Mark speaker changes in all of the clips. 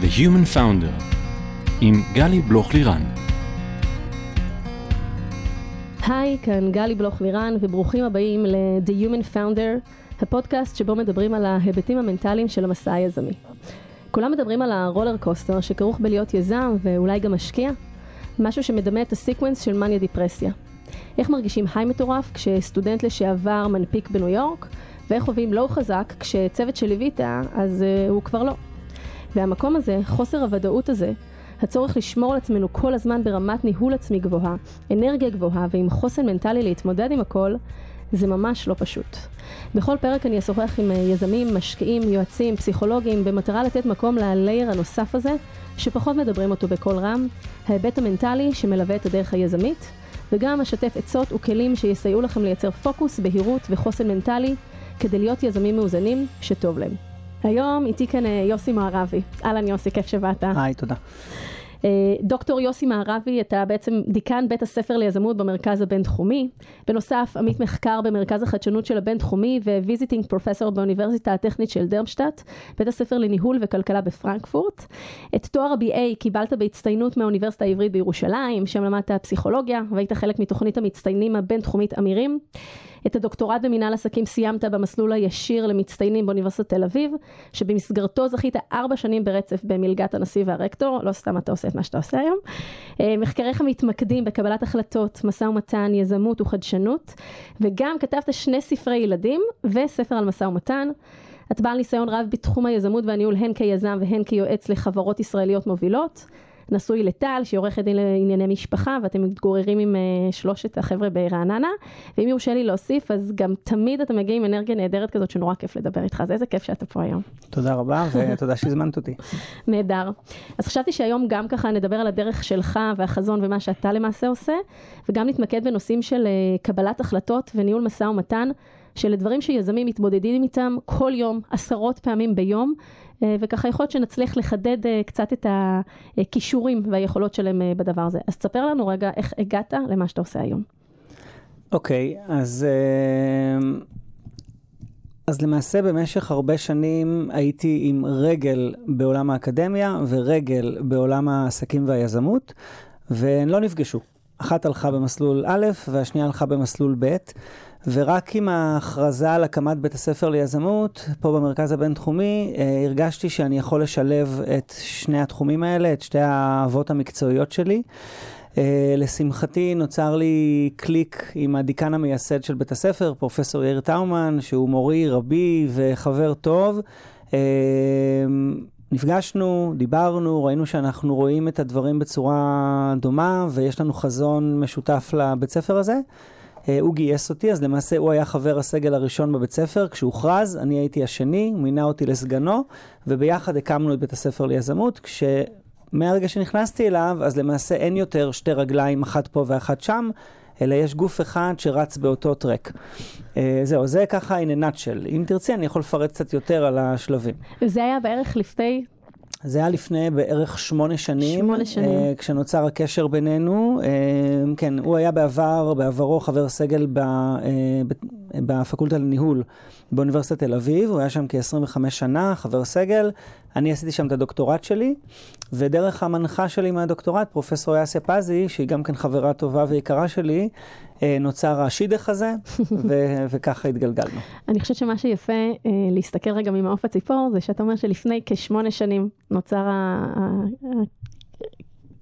Speaker 1: The Human Founder עם גלי בלוך-לירן.
Speaker 2: היי, כאן גלי בלוך-לירן וברוכים הבאים ל-The Human Founder, הפודקאסט שבו מדברים על ההיבטים המנטליים של המסע היזמי. כולם מדברים על ה roller coaster שכרוך בלהיות יזם ואולי גם משקיע, משהו שמדמה את ה sequence של מניה דיפרסיה. איך מרגישים high מטורף כשסטודנט לשעבר מנפיק בניו יורק, ואיך חווים לואו חזק כשצוות שליווית אז uh, הוא כבר לא. והמקום הזה, חוסר הוודאות הזה, הצורך לשמור על עצמנו כל הזמן ברמת ניהול עצמי גבוהה, אנרגיה גבוהה ועם חוסן מנטלי להתמודד עם הכל, זה ממש לא פשוט. בכל פרק אני אשוחח עם יזמים, משקיעים, יועצים, פסיכולוגים, במטרה לתת מקום ללייר הנוסף הזה, שפחות מדברים אותו בקול רם, ההיבט המנטלי שמלווה את הדרך היזמית, וגם אשתף עצות וכלים שיסייעו לכם לייצר פוקוס, בהירות וחוסן מנטלי, כדי להיות יזמים מאוזנים שטוב להם. היום איתי כאן יוסי מערבי. אהלן יוסי, כיף שבאת.
Speaker 3: היי, תודה.
Speaker 2: דוקטור יוסי מערבי, אתה בעצם דיקן בית הספר ליזמות במרכז הבינתחומי. בנוסף, עמית מחקר במרכז החדשנות של הבינתחומי ו visiting professor באוניברסיטה הטכנית של דרמשטט, בית הספר לניהול וכלכלה בפרנקפורט. את תואר ה-BA קיבלת בהצטיינות מהאוניברסיטה העברית בירושלים, שם למדת פסיכולוגיה והיית חלק מתוכנית המצטיינים הבינתחומית אמירים. את הדוקטורט במנהל עסקים סיימת במסלול הישיר למצטיינים באוניברסיטת תל אביב, שבמסגרתו זכית ארבע שנים ברצף במלגת הנשיא והרקטור, לא סתם אתה עושה את מה שאתה עושה היום. מחקריך מתמקדים בקבלת החלטות, משא ומתן, יזמות וחדשנות, וגם כתבת שני ספרי ילדים וספר על משא ומתן. את בעל ניסיון רב בתחום היזמות והניהול הן כיזם והן כיועץ לחברות ישראליות מובילות. נשוי לטל, שהיא עורכת דין לענייני משפחה, ואתם מתגוררים עם uh, שלושת החבר'ה ברעננה. ואם יורשה לי להוסיף, אז גם תמיד אתה מגיע עם אנרגיה נהדרת כזאת, שנורא כיף לדבר איתך. אז איזה כיף שאתה פה היום.
Speaker 3: תודה רבה, ותודה שהזמנת אותי.
Speaker 2: נהדר. אז חשבתי שהיום גם ככה נדבר על הדרך שלך והחזון ומה שאתה למעשה עושה, וגם נתמקד בנושאים של uh, קבלת החלטות וניהול משא ומתן. שאלה דברים שיזמים מתמודדים איתם כל יום, עשרות פעמים ביום, וככה יכול להיות שנצליח לחדד קצת את הכישורים והיכולות שלהם בדבר הזה. אז תספר לנו רגע איך הגעת למה שאתה עושה היום.
Speaker 3: אוקיי, okay, אז, אז למעשה במשך הרבה שנים הייתי עם רגל בעולם האקדמיה ורגל בעולם העסקים והיזמות, והן לא נפגשו. אחת הלכה במסלול א' והשנייה הלכה במסלול ב'. ורק עם ההכרזה על הקמת בית הספר ליזמות, פה במרכז הבינתחומי, הרגשתי שאני יכול לשלב את שני התחומים האלה, את שתי האהבות המקצועיות שלי. לשמחתי נוצר לי קליק עם הדיקן המייסד של בית הספר, פרופסור יאיר טאומן, שהוא מורי, רבי וחבר טוב. נפגשנו, דיברנו, ראינו שאנחנו רואים את הדברים בצורה דומה ויש לנו חזון משותף לבית ספר הזה. הוא גייס אותי, אז למעשה הוא היה חבר הסגל הראשון בבית ספר, כשהוכרז, אני הייתי השני, הוא מינה אותי לסגנו, וביחד הקמנו את בית הספר ליזמות, כשמהרגע שנכנסתי אליו, אז למעשה אין יותר שתי רגליים, אחת פה ואחת שם, אלא יש גוף אחד שרץ באותו טרק. Uh, זהו, זה ככה in a nutshell. אם תרצי, אני יכול לפרט קצת יותר על השלבים.
Speaker 2: וזה היה בערך לפני
Speaker 3: זה היה לפני בערך שמונה שנים.
Speaker 2: שמונה שנים.
Speaker 3: Uh, כשנוצר הקשר בינינו. Uh, כן, הוא היה בעבר, בעברו חבר סגל ב, uh, בפקולטה לניהול באוניברסיטת תל אביב. הוא היה שם כ-25 שנה, חבר סגל. אני עשיתי שם את הדוקטורט שלי, ודרך המנחה שלי מהדוקטורט, פרופסור יאסיה פזי, שהיא גם כן חברה טובה ויקרה שלי, נוצר השידך הזה, ו- וככה התגלגלנו.
Speaker 2: אני חושבת שמה שיפה להסתכל רגע ממעוף הציפור, זה שאתה אומר שלפני כשמונה שנים נוצר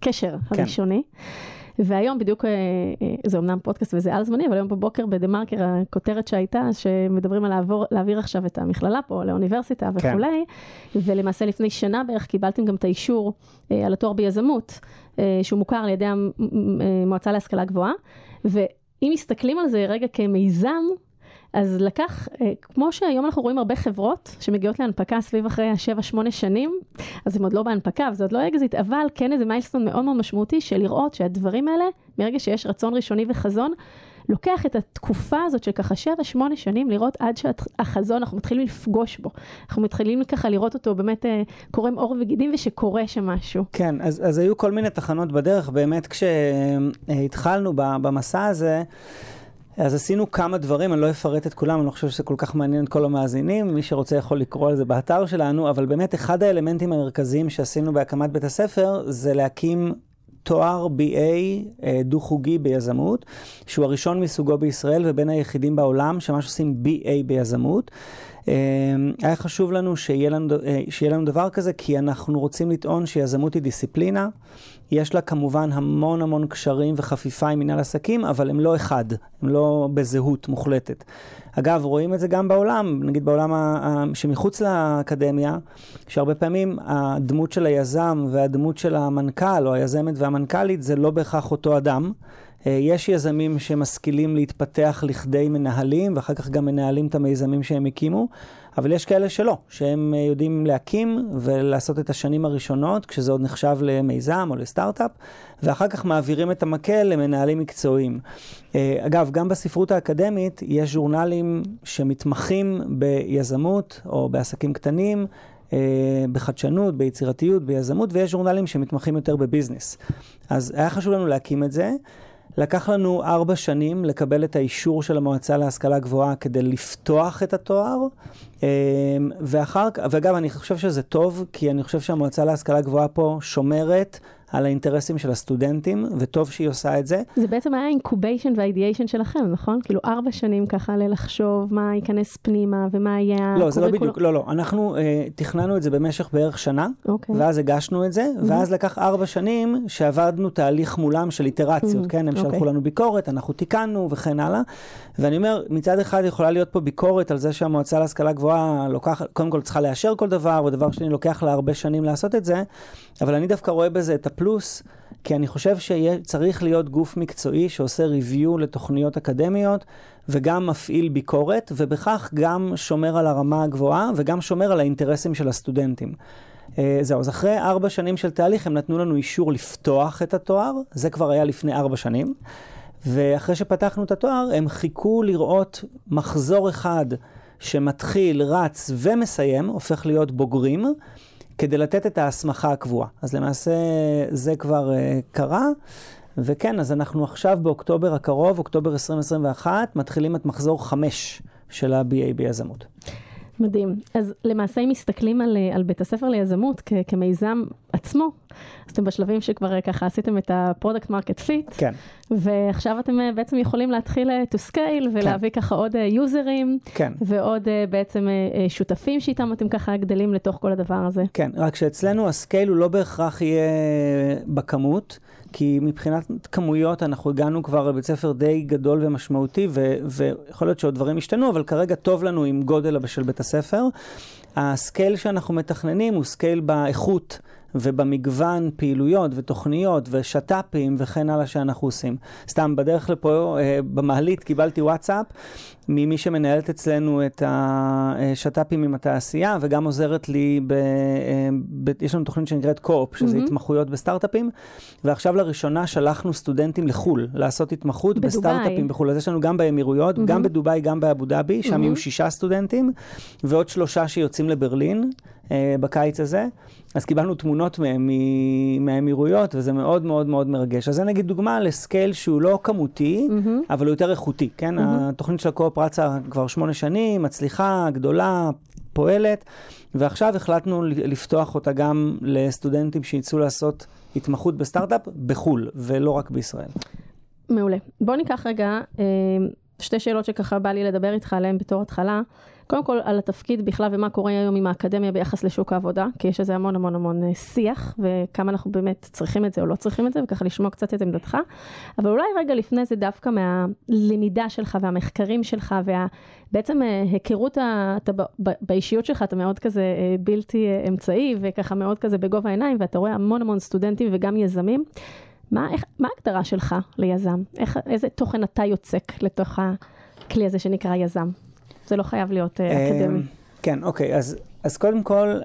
Speaker 2: הקשר הראשוני. כן. והיום בדיוק, זה אמנם פודקאסט וזה על זמני, אבל היום בבוקר בדה מרקר הכותרת שהייתה, שמדברים על לעבור, להעביר עכשיו את המכללה פה לאוניברסיטה וכולי, כן. ולמעשה לפני שנה בערך קיבלתם גם את האישור על התואר ביזמות, שהוא מוכר על ידי המועצה להשכלה גבוהה, ואם מסתכלים על זה רגע כמיזם, אז לקח, כמו שהיום אנחנו רואים הרבה חברות שמגיעות להנפקה סביב אחרי ה-7-8 שנים, אז הם עוד לא בהנפקה וזה עוד לא אקזיט, אבל כן איזה milestone מאוד מאוד משמעותי של לראות שהדברים האלה, מרגע שיש רצון ראשוני וחזון, לוקח את התקופה הזאת של ככה 7-8 שנים לראות עד שהחזון, אנחנו מתחילים לפגוש בו. אנחנו מתחילים ככה לראות אותו באמת קורם עור וגידים ושקורה שם משהו.
Speaker 3: כן, אז, אז היו כל מיני תחנות בדרך, באמת כשהתחלנו במסע הזה, אז עשינו כמה דברים, אני לא אפרט את כולם, אני לא חושב שזה כל כך מעניין את כל המאזינים, מי שרוצה יכול לקרוא על זה באתר שלנו, אבל באמת אחד האלמנטים המרכזיים שעשינו בהקמת בית הספר זה להקים תואר BA אה, דו-חוגי ביזמות, שהוא הראשון מסוגו בישראל ובין היחידים בעולם שממש עושים BA ביזמות. אה, היה חשוב לנו שיהיה לנו, אה, שיהיה לנו דבר כזה, כי אנחנו רוצים לטעון שיזמות היא דיסציפלינה. יש לה כמובן המון המון קשרים וחפיפה עם מנהל עסקים, אבל הם לא אחד, הם לא בזהות מוחלטת. אגב, רואים את זה גם בעולם, נגיד בעולם שמחוץ לאקדמיה, שהרבה פעמים הדמות של היזם והדמות של המנכ"ל או היזמת והמנכ"לית זה לא בהכרח אותו אדם. אה, יש יזמים שמשכילים להתפתח לכדי מנהלים, ואחר כך גם מנהלים את המיזמים שהם הקימו, אבל יש כאלה שלא, שהם אה, יודעים להקים ולעשות את השנים הראשונות, כשזה עוד נחשב למיזם או לסטארט-אפ, ואחר כך מעבירים את המקל למנהלים מקצועיים. אה, אגב, גם בספרות האקדמית יש ז'ורנלים שמתמחים ביזמות או בעסקים קטנים. בחדשנות, ביצירתיות, ביזמות, ויש ז'ורנלים שמתמחים יותר בביזנס. אז היה חשוב לנו להקים את זה. לקח לנו ארבע שנים לקבל את האישור של המועצה להשכלה גבוהה כדי לפתוח את התואר. אמ, ואחר כך, ואגב, אני חושב שזה טוב, כי אני חושב שהמועצה להשכלה גבוהה פה שומרת על האינטרסים של הסטודנטים, וטוב שהיא עושה את זה.
Speaker 2: זה בעצם היה אינקוביישן ואידיאשן שלכם, נכון? כאילו ארבע שנים ככה ללחשוב מה ייכנס פנימה ומה יהיה...
Speaker 3: לא, זה לא בדיוק, לא, לא. אנחנו אה, תכננו את זה במשך בערך שנה, אוקיי. ואז הגשנו את זה, mm-hmm. ואז לקח ארבע שנים שעבדנו תהליך מולם של איטרציות, mm-hmm. כן? הם okay. שלחו אוקיי. לנו ביקורת, אנחנו תיקנו וכן הלאה. ואני אומר, מצד אחד יכולה להיות פה ביקורת על זה שהמועצה להשכלה גבוהה לוקח, קודם כל צריכה לאשר כל דבר, ודבר שני, לוקח לה הרבה שנים לעשות את זה, אבל אני דווקא רואה בזה את הפלוס, כי אני חושב שצריך להיות גוף מקצועי שעושה review לתוכניות אקדמיות, וגם מפעיל ביקורת, ובכך גם שומר על הרמה הגבוהה, וגם שומר על האינטרסים של הסטודנטים. Uh, זהו, אז אחרי ארבע שנים של תהליך הם נתנו לנו אישור לפתוח את התואר, זה כבר היה לפני ארבע שנים. ואחרי שפתחנו את התואר, הם חיכו לראות מחזור אחד שמתחיל, רץ ומסיים, הופך להיות בוגרים, כדי לתת את ההסמכה הקבועה. אז למעשה זה כבר uh, קרה. וכן, אז אנחנו עכשיו באוקטובר הקרוב, אוקטובר 2021, מתחילים את מחזור 5 של ה-BA ביזמות.
Speaker 2: מדהים. אז למעשה אם מסתכלים על, על בית הספר ליזמות כ, כמיזם עצמו, אז אתם בשלבים שכבר ככה עשיתם את ה product market fit.
Speaker 3: כן.
Speaker 2: ועכשיו אתם אה, בעצם יכולים להתחיל אה, to scale ולהביא כן. ככה עוד יוזרים. אה,
Speaker 3: כן.
Speaker 2: ועוד בעצם שותפים שאיתם אתם ככה גדלים לתוך כל הדבר הזה.
Speaker 3: כן, רק שאצלנו ה scale הוא לא בהכרח יהיה בכמות. כי מבחינת כמויות אנחנו הגענו כבר לבית ספר די גדול ומשמעותי, ו- ויכול להיות שעוד דברים השתנו, אבל כרגע טוב לנו עם גודל של בית הספר. ה scale שאנחנו מתכננים הוא scale באיכות. ובמגוון פעילויות ותוכניות ושת"פים וכן הלאה שאנחנו עושים. סתם, בדרך לפה, אה, במעלית, קיבלתי וואטסאפ ממי שמנהלת אצלנו את השת"פים עם התעשייה, וגם עוזרת לי, ב, אה, ב, יש לנו תוכנית שנקראת קו-אופ, שזה mm-hmm. התמחויות בסטארט-אפים, ועכשיו לראשונה שלחנו סטודנטים לחו"ל, לעשות התמחות בדובי. בסטארט-אפים בחו"ל. אז יש לנו גם באמירויות, mm-hmm. גם בדובאי, גם באבו דאבי, שם mm-hmm. יהיו שישה סטודנטים, ועוד שלושה שיוצאים לברלין אה, בקיץ הזה. אז קיבלנו תמונות מהם מהאמירויות, וזה מאוד מאוד מאוד מרגש. אז זה נגיד דוגמה לסקייל שהוא לא כמותי, mm-hmm. אבל הוא יותר איכותי, כן? Mm-hmm. התוכנית של הקו-אופ רצה כבר שמונה שנים, מצליחה, גדולה, פועלת, ועכשיו החלטנו לפתוח אותה גם לסטודנטים שיצאו לעשות התמחות בסטארט-אפ בחו"ל, ולא רק בישראל.
Speaker 2: מעולה. בוא ניקח רגע אה, שתי שאלות שככה בא לי לדבר איתך עליהן בתור התחלה. קודם כל על התפקיד בכלל ומה קורה היום עם האקדמיה ביחס לשוק העבודה, כי יש איזה המון המון המון אה, שיח, וכמה אנחנו באמת צריכים את זה או לא צריכים את זה, וככה לשמוע קצת את עמדתך. אבל אולי רגע לפני זה דווקא מהלמידה שלך והמחקרים שלך, ובעצם אה, היכרות, אתה באישיות שלך, אתה מאוד כזה אה, בלתי אמצעי, וככה מאוד כזה בגובה העיניים, ואתה רואה המון המון סטודנטים וגם יזמים. מה, איך, מה ההגדרה שלך ליזם? איך, איזה תוכן אתה יוצק לתוך הכלי הזה שנקרא יזם? זה לא חייב להיות אה, אקדמי.
Speaker 3: כן, אוקיי, אז, אז קודם כל,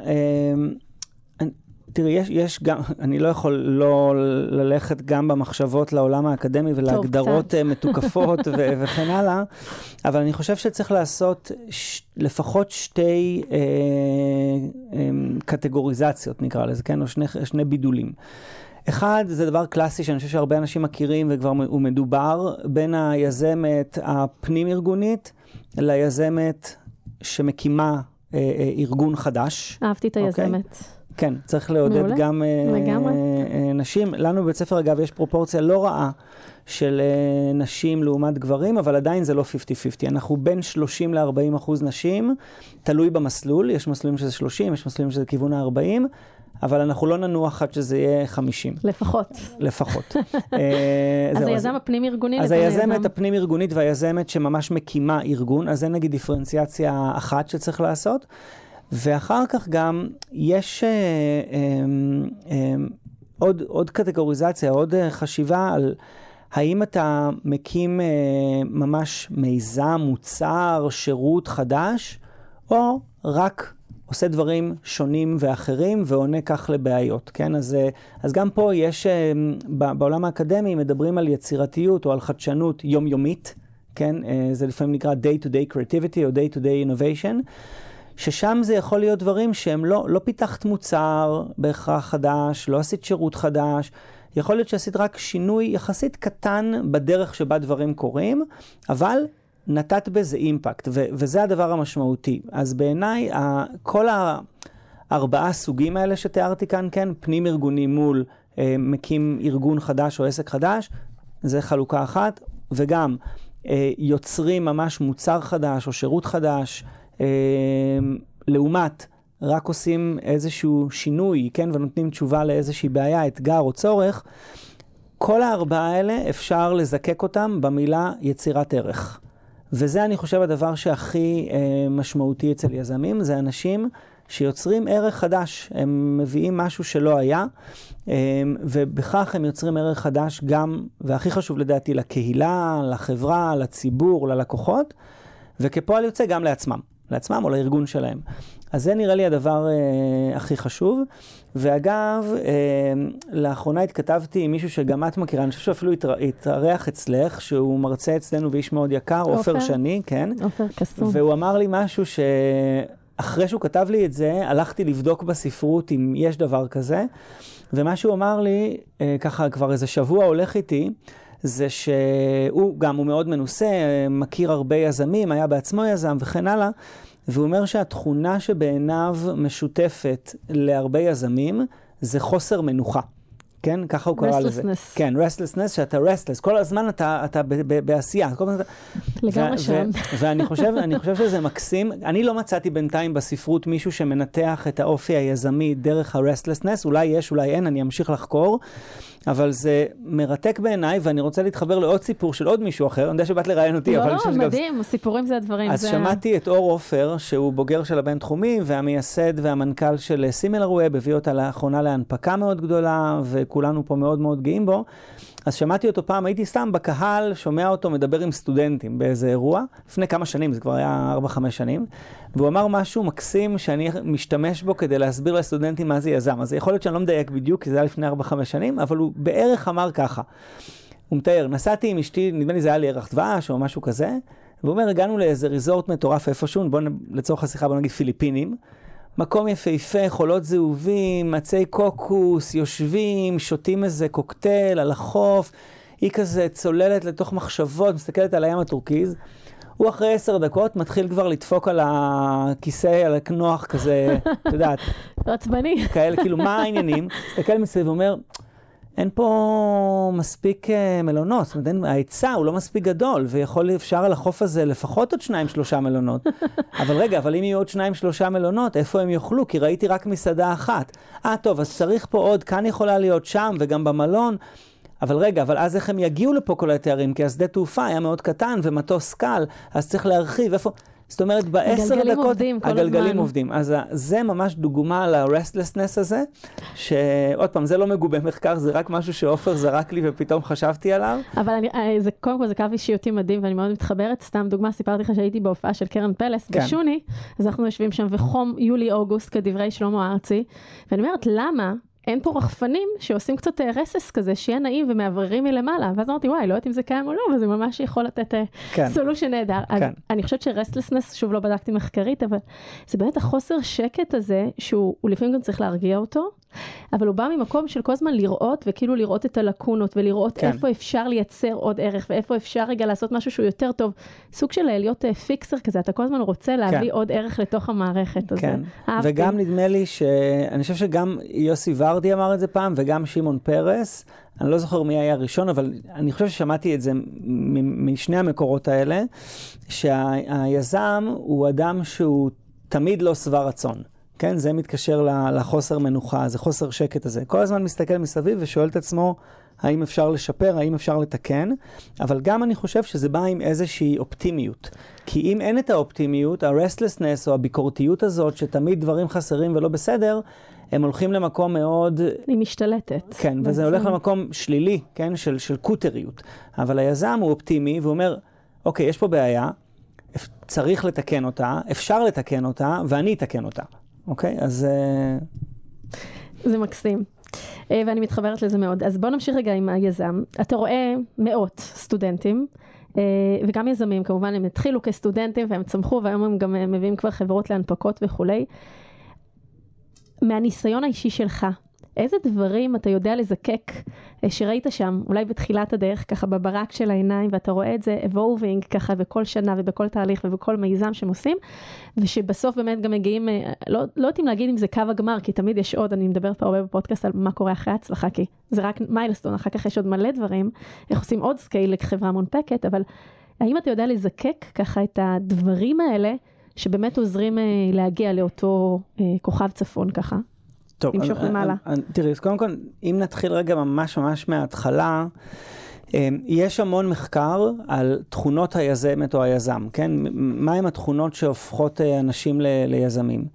Speaker 3: תראי, יש, יש גם, אני לא יכול לא ללכת גם במחשבות לעולם האקדמי ולהגדרות טוב, מתוקפות ו- וכן הלאה, אבל אני חושב שצריך לעשות ש- לפחות שתי אה, אה, קטגוריזציות, נקרא לזה, כן? או שני, שני בידולים. אחד, זה דבר קלאסי שאני חושב שהרבה אנשים מכירים וכבר הוא מדובר, בין היזמת הפנים-ארגונית ליזמת שמקימה אה, אה, ארגון חדש.
Speaker 2: אהבתי את
Speaker 3: אוקיי?
Speaker 2: היזמת.
Speaker 3: כן, צריך לעודד
Speaker 2: מעולה.
Speaker 3: גם אה,
Speaker 2: לגמרי.
Speaker 3: אה, נשים. לנו בבית ספר, אגב, יש פרופורציה לא רעה של אה, נשים לעומת גברים, אבל עדיין זה לא 50-50. אנחנו בין 30 ל-40 אחוז נשים, תלוי במסלול, יש מסלולים שזה 30, יש מסלולים שזה כיוון ה-40, אבל אנחנו לא ננוח עד שזה יהיה 50,
Speaker 2: לפחות.
Speaker 3: לפחות. אה,
Speaker 2: אז היזם הפנים-ארגוני
Speaker 3: אז היזמת הפנים-ארגונית והיזמת שממש מקימה ארגון, אז זה נגיד דיפרנציאציה אחת שצריך לעשות. ואחר כך גם יש אה, אה, אה, עוד, עוד קטגוריזציה, עוד אה, חשיבה על האם אתה מקים אה, ממש מיזם, מוצר, שירות חדש, או רק עושה דברים שונים ואחרים ועונה כך לבעיות, כן? אז, אה, אז גם פה יש, אה, בעולם האקדמי מדברים על יצירתיות או על חדשנות יומיומית, כן? אה, זה לפעמים נקרא day-to-day creativity או day-to-day innovation. ששם זה יכול להיות דברים שהם לא, לא פיתחת מוצר בהכרח חדש, לא עשית שירות חדש, יכול להיות שעשית רק שינוי יחסית קטן בדרך שבה דברים קורים, אבל נתת בזה אימפקט, ו- וזה הדבר המשמעותי. אז בעיניי, ה- כל הארבעה סוגים האלה שתיארתי כאן, כן, פנים ארגוני מול אה, מקים ארגון חדש או עסק חדש, זה חלוקה אחת, וגם אה, יוצרים ממש מוצר חדש או שירות חדש, אה, לעומת רק עושים איזשהו שינוי, כן, ונותנים תשובה לאיזושהי בעיה, אתגר או צורך, כל הארבעה האלה אפשר לזקק אותם במילה יצירת ערך. וזה אני חושב הדבר שהכי אה, משמעותי אצל יזמים, זה אנשים שיוצרים ערך חדש, הם מביאים משהו שלא היה, אה, ובכך הם יוצרים ערך חדש גם, והכי חשוב לדעתי, לקהילה, לחברה, לציבור, ללקוחות, וכפועל יוצא גם לעצמם, לעצמם או לארגון שלהם. אז זה נראה לי הדבר אה, הכי חשוב. ואגב, אה, לאחרונה התכתבתי עם מישהו שגם את מכירה, אני חושב שאפילו התאר- התארח אצלך, שהוא מרצה אצלנו ואיש מאוד יקר, עופר
Speaker 2: עופר?
Speaker 3: שני, כן.
Speaker 2: עופר קסום.
Speaker 3: והוא אמר לי משהו שאחרי שהוא כתב לי את זה, הלכתי לבדוק בספרות אם יש דבר כזה, ומה שהוא אמר לי, אה, ככה כבר איזה שבוע הולך איתי, זה שהוא גם, הוא מאוד מנוסה, אה, מכיר הרבה יזמים, היה בעצמו יזם וכן הלאה, והוא אומר שהתכונה שבעיניו משותפת להרבה יזמים, זה חוסר מנוחה. כן? ככה הוא קרא לזה.
Speaker 2: Restlessness.
Speaker 3: כן, restlessness, שאתה restless. כל הזמן אתה, אתה ב- ב- בעשייה. כל הזמן אתה...
Speaker 2: לגמרי שם.
Speaker 3: ואני חושב, חושב שזה מקסים. אני לא מצאתי בינתיים בספרות מישהו שמנתח את האופי היזמי דרך ה-restlessness. אולי יש, אולי אין, אני אמשיך לחקור. אבל זה מרתק בעיניי, ואני רוצה להתחבר לעוד סיפור של עוד מישהו אחר. אני יודע שבאת לראיין אותי, אבל אני
Speaker 2: לא,
Speaker 3: שגם...
Speaker 2: מדהים, סיפורים זה הדברים.
Speaker 3: אז
Speaker 2: זה-
Speaker 3: שמעתי את אור עופר, שהוא בוגר של הבינתחומי, והמייסד והמנכ"ל של סימילר ווב, הביא אותה לאחרונה להנפקה מאוד גדולה, וכולנו פה מאוד מאוד גאים בו. אז שמעתי אותו פעם, הייתי סתם בקהל, שומע אותו מדבר עם סטודנטים באיזה אירוע, לפני כמה שנים, זה כבר היה 4-5 שנים, והוא אמר משהו מקסים שאני משתמש בו כדי להסביר לסטודנטים מה זה יזם. אז יכול להיות שאני לא מדייק בדיוק, כי זה היה לפני 4-5 שנים, אבל הוא בערך אמר ככה. הוא מתאר, נסעתי עם אשתי, נדמה לי זה היה לי ירח דבש או משהו כזה, והוא אומר, הגענו לאיזה ריזורט מטורף איפשהו, בואו לצורך השיחה בוא נגיד פיליפינים, מקום יפהפה, חולות זהובים, עצי קוקוס, יושבים, שותים איזה קוקטייל על החוף, היא כזה צוללת לתוך מחשבות, מסתכלת על הים הטורקיז. הוא אחרי עשר דקות מתחיל כבר לדפוק על הכיסא, על הכנוח כזה, את יודעת,
Speaker 2: עצבני.
Speaker 3: כאלה, כאילו, מה העניינים? מסתכל מסביב ואומר, אין פה מספיק אה, מלונות, זאת אומרת, אין- ההיצע הוא לא מספיק גדול, ויכול, אפשר על החוף הזה לפחות עוד שניים, שלושה מלונות. אבל רגע, אבל אם יהיו עוד שניים, שלושה מלונות, איפה הם יאכלו? כי ראיתי רק מסעדה אחת. אה, טוב, אז צריך פה עוד, כאן יכולה להיות שם, וגם במלון. אבל רגע, אבל אז איך הם יגיעו לפה כל התארים? כי השדה תעופה היה מאוד קטן, ומטוס קל, אז צריך להרחיב, איפה... זאת אומרת, בעשר
Speaker 2: הגלגלים
Speaker 3: דקות...
Speaker 2: עובדים כל
Speaker 3: הגלגלים
Speaker 2: הזמן.
Speaker 3: עובדים. אז זה ממש דוגמה ל-restlessness הזה, שעוד פעם, זה לא מגובה מחקר, זה רק משהו שעופר זרק לי ופתאום חשבתי עליו.
Speaker 2: אבל אני, אה, זה, קודם כל זה קו אישיותי מדהים ואני מאוד מתחברת. סתם דוגמה, סיפרתי לך שהייתי בהופעה של קרן פלס
Speaker 3: כן.
Speaker 2: בשוני, אז אנחנו יושבים שם וחום יולי-אוגוסט כדברי שלמה ארצי, ואני אומרת, למה? אין פה רחפנים שעושים קצת אה, רסס כזה, שיהיה נעים ומאווררים מלמעלה. ואז אמרתי, וואי, לא יודעת אם זה קיים או לא, אבל זה ממש יכול לתת
Speaker 3: כן.
Speaker 2: סולושן נהדר. אז
Speaker 3: כן.
Speaker 2: אני חושבת שרסטלסנס, שוב לא בדקתי מחקרית, אבל זה באמת החוסר שקט הזה, שהוא הוא לפעמים גם צריך להרגיע אותו. אבל הוא בא ממקום של כל הזמן לראות, וכאילו לראות את הלקונות, ולראות
Speaker 3: כן.
Speaker 2: איפה אפשר לייצר עוד ערך, ואיפה אפשר רגע לעשות משהו שהוא יותר טוב. סוג של להיות אה, פיקסר כזה, אתה כל הזמן רוצה להביא עוד ערך לתוך המערכת. אז
Speaker 3: כן,
Speaker 2: אה, אהבתי.
Speaker 3: וגם נדמה לי ש... אני חושב שגם יוסי ורדי אמר את זה פעם, וגם שמעון פרס. אני לא זוכר מי היה הראשון, אבל אני חושב ששמעתי את זה משני המקורות האלה, שהיזם הוא אדם שהוא תמיד לא שבע רצון. כן, זה מתקשר לחוסר מנוחה, זה חוסר שקט הזה. כל הזמן מסתכל מסביב ושואל את עצמו, האם אפשר לשפר, האם אפשר לתקן, אבל גם אני חושב שזה בא עם איזושהי אופטימיות. כי אם אין את האופטימיות, ה-restlessness או הביקורתיות הזאת, שתמיד דברים חסרים ולא בסדר, הם הולכים למקום מאוד...
Speaker 2: היא משתלטת.
Speaker 3: כן, וזה
Speaker 2: בעצם.
Speaker 3: הולך למקום שלילי, כן, של, של קוטריות. אבל היזם הוא אופטימי, והוא אומר, אוקיי, יש פה בעיה, צריך לתקן אותה, אפשר לתקן אותה, ואני אתקן אותה. אוקיי? אז... אה,
Speaker 2: זה מקסים. אה, ואני מתחברת לזה מאוד. אז בוא נמשיך רגע עם היזם. אתה רואה מאות סטודנטים, אה, וגם יזמים, כמובן, הם התחילו כסטודנטים והם צמחו, והיום הם גם מביאים כבר חברות להנפקות וכולי. מהניסיון האישי שלך, איזה דברים אתה יודע לזקק אה, שראית שם, אולי בתחילת הדרך, ככה בברק של העיניים, ואתה רואה את זה evolving ככה בכל שנה ובכל תהליך ובכל מיזם שהם עושים, ושבסוף באמת גם מגיעים, אה, לא, לא יודעים להגיד אם זה קו הגמר, כי תמיד יש עוד, אני מדברת פה הרבה בפודקאסט על מה קורה אחרי ההצלחה, כי זה רק milestone, אחר כך יש עוד מלא דברים, איך עושים עוד scale לחברה מונפקת, אבל האם אתה יודע לזקק ככה את הדברים האלה, שבאמת עוזרים אה, להגיע לאותו כוכב צפון ככה?
Speaker 3: טוב,
Speaker 2: למשוך
Speaker 3: אני-
Speaker 2: למעלה.
Speaker 3: תראי, אז קודם כל, אם נתחיל רגע ממש ממש מההתחלה, אמ, יש המון מחקר על תכונות היזמת או היזם, כן? מהם התכונות שהופכות אה, אנשים ל- ליזמים.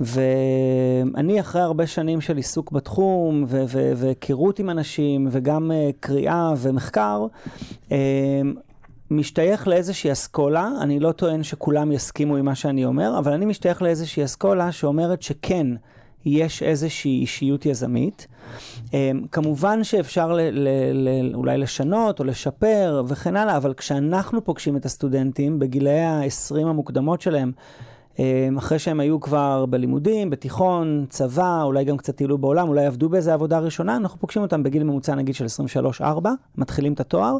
Speaker 3: ואני אחרי הרבה שנים של עיסוק בתחום ו- ו- והיכרות עם אנשים וגם אה, קריאה ומחקר, אמ, משתייך לאיזושהי אסכולה, אני לא טוען שכולם יסכימו עם מה שאני אומר, אבל אני משתייך לאיזושהי אסכולה שאומרת שכן, יש איזושהי אישיות יזמית. אמ, כמובן שאפשר ל- ל- ל- אולי לשנות או לשפר וכן הלאה, אבל כשאנחנו פוגשים את הסטודנטים בגילאי ה-20 המוקדמות שלהם, אמ, אחרי שהם היו כבר בלימודים, בתיכון, צבא, אולי גם קצת טיילו בעולם, אולי עבדו באיזה עבודה ראשונה, אנחנו פוגשים אותם בגיל ממוצע נגיד של 23-4, מתחילים את התואר.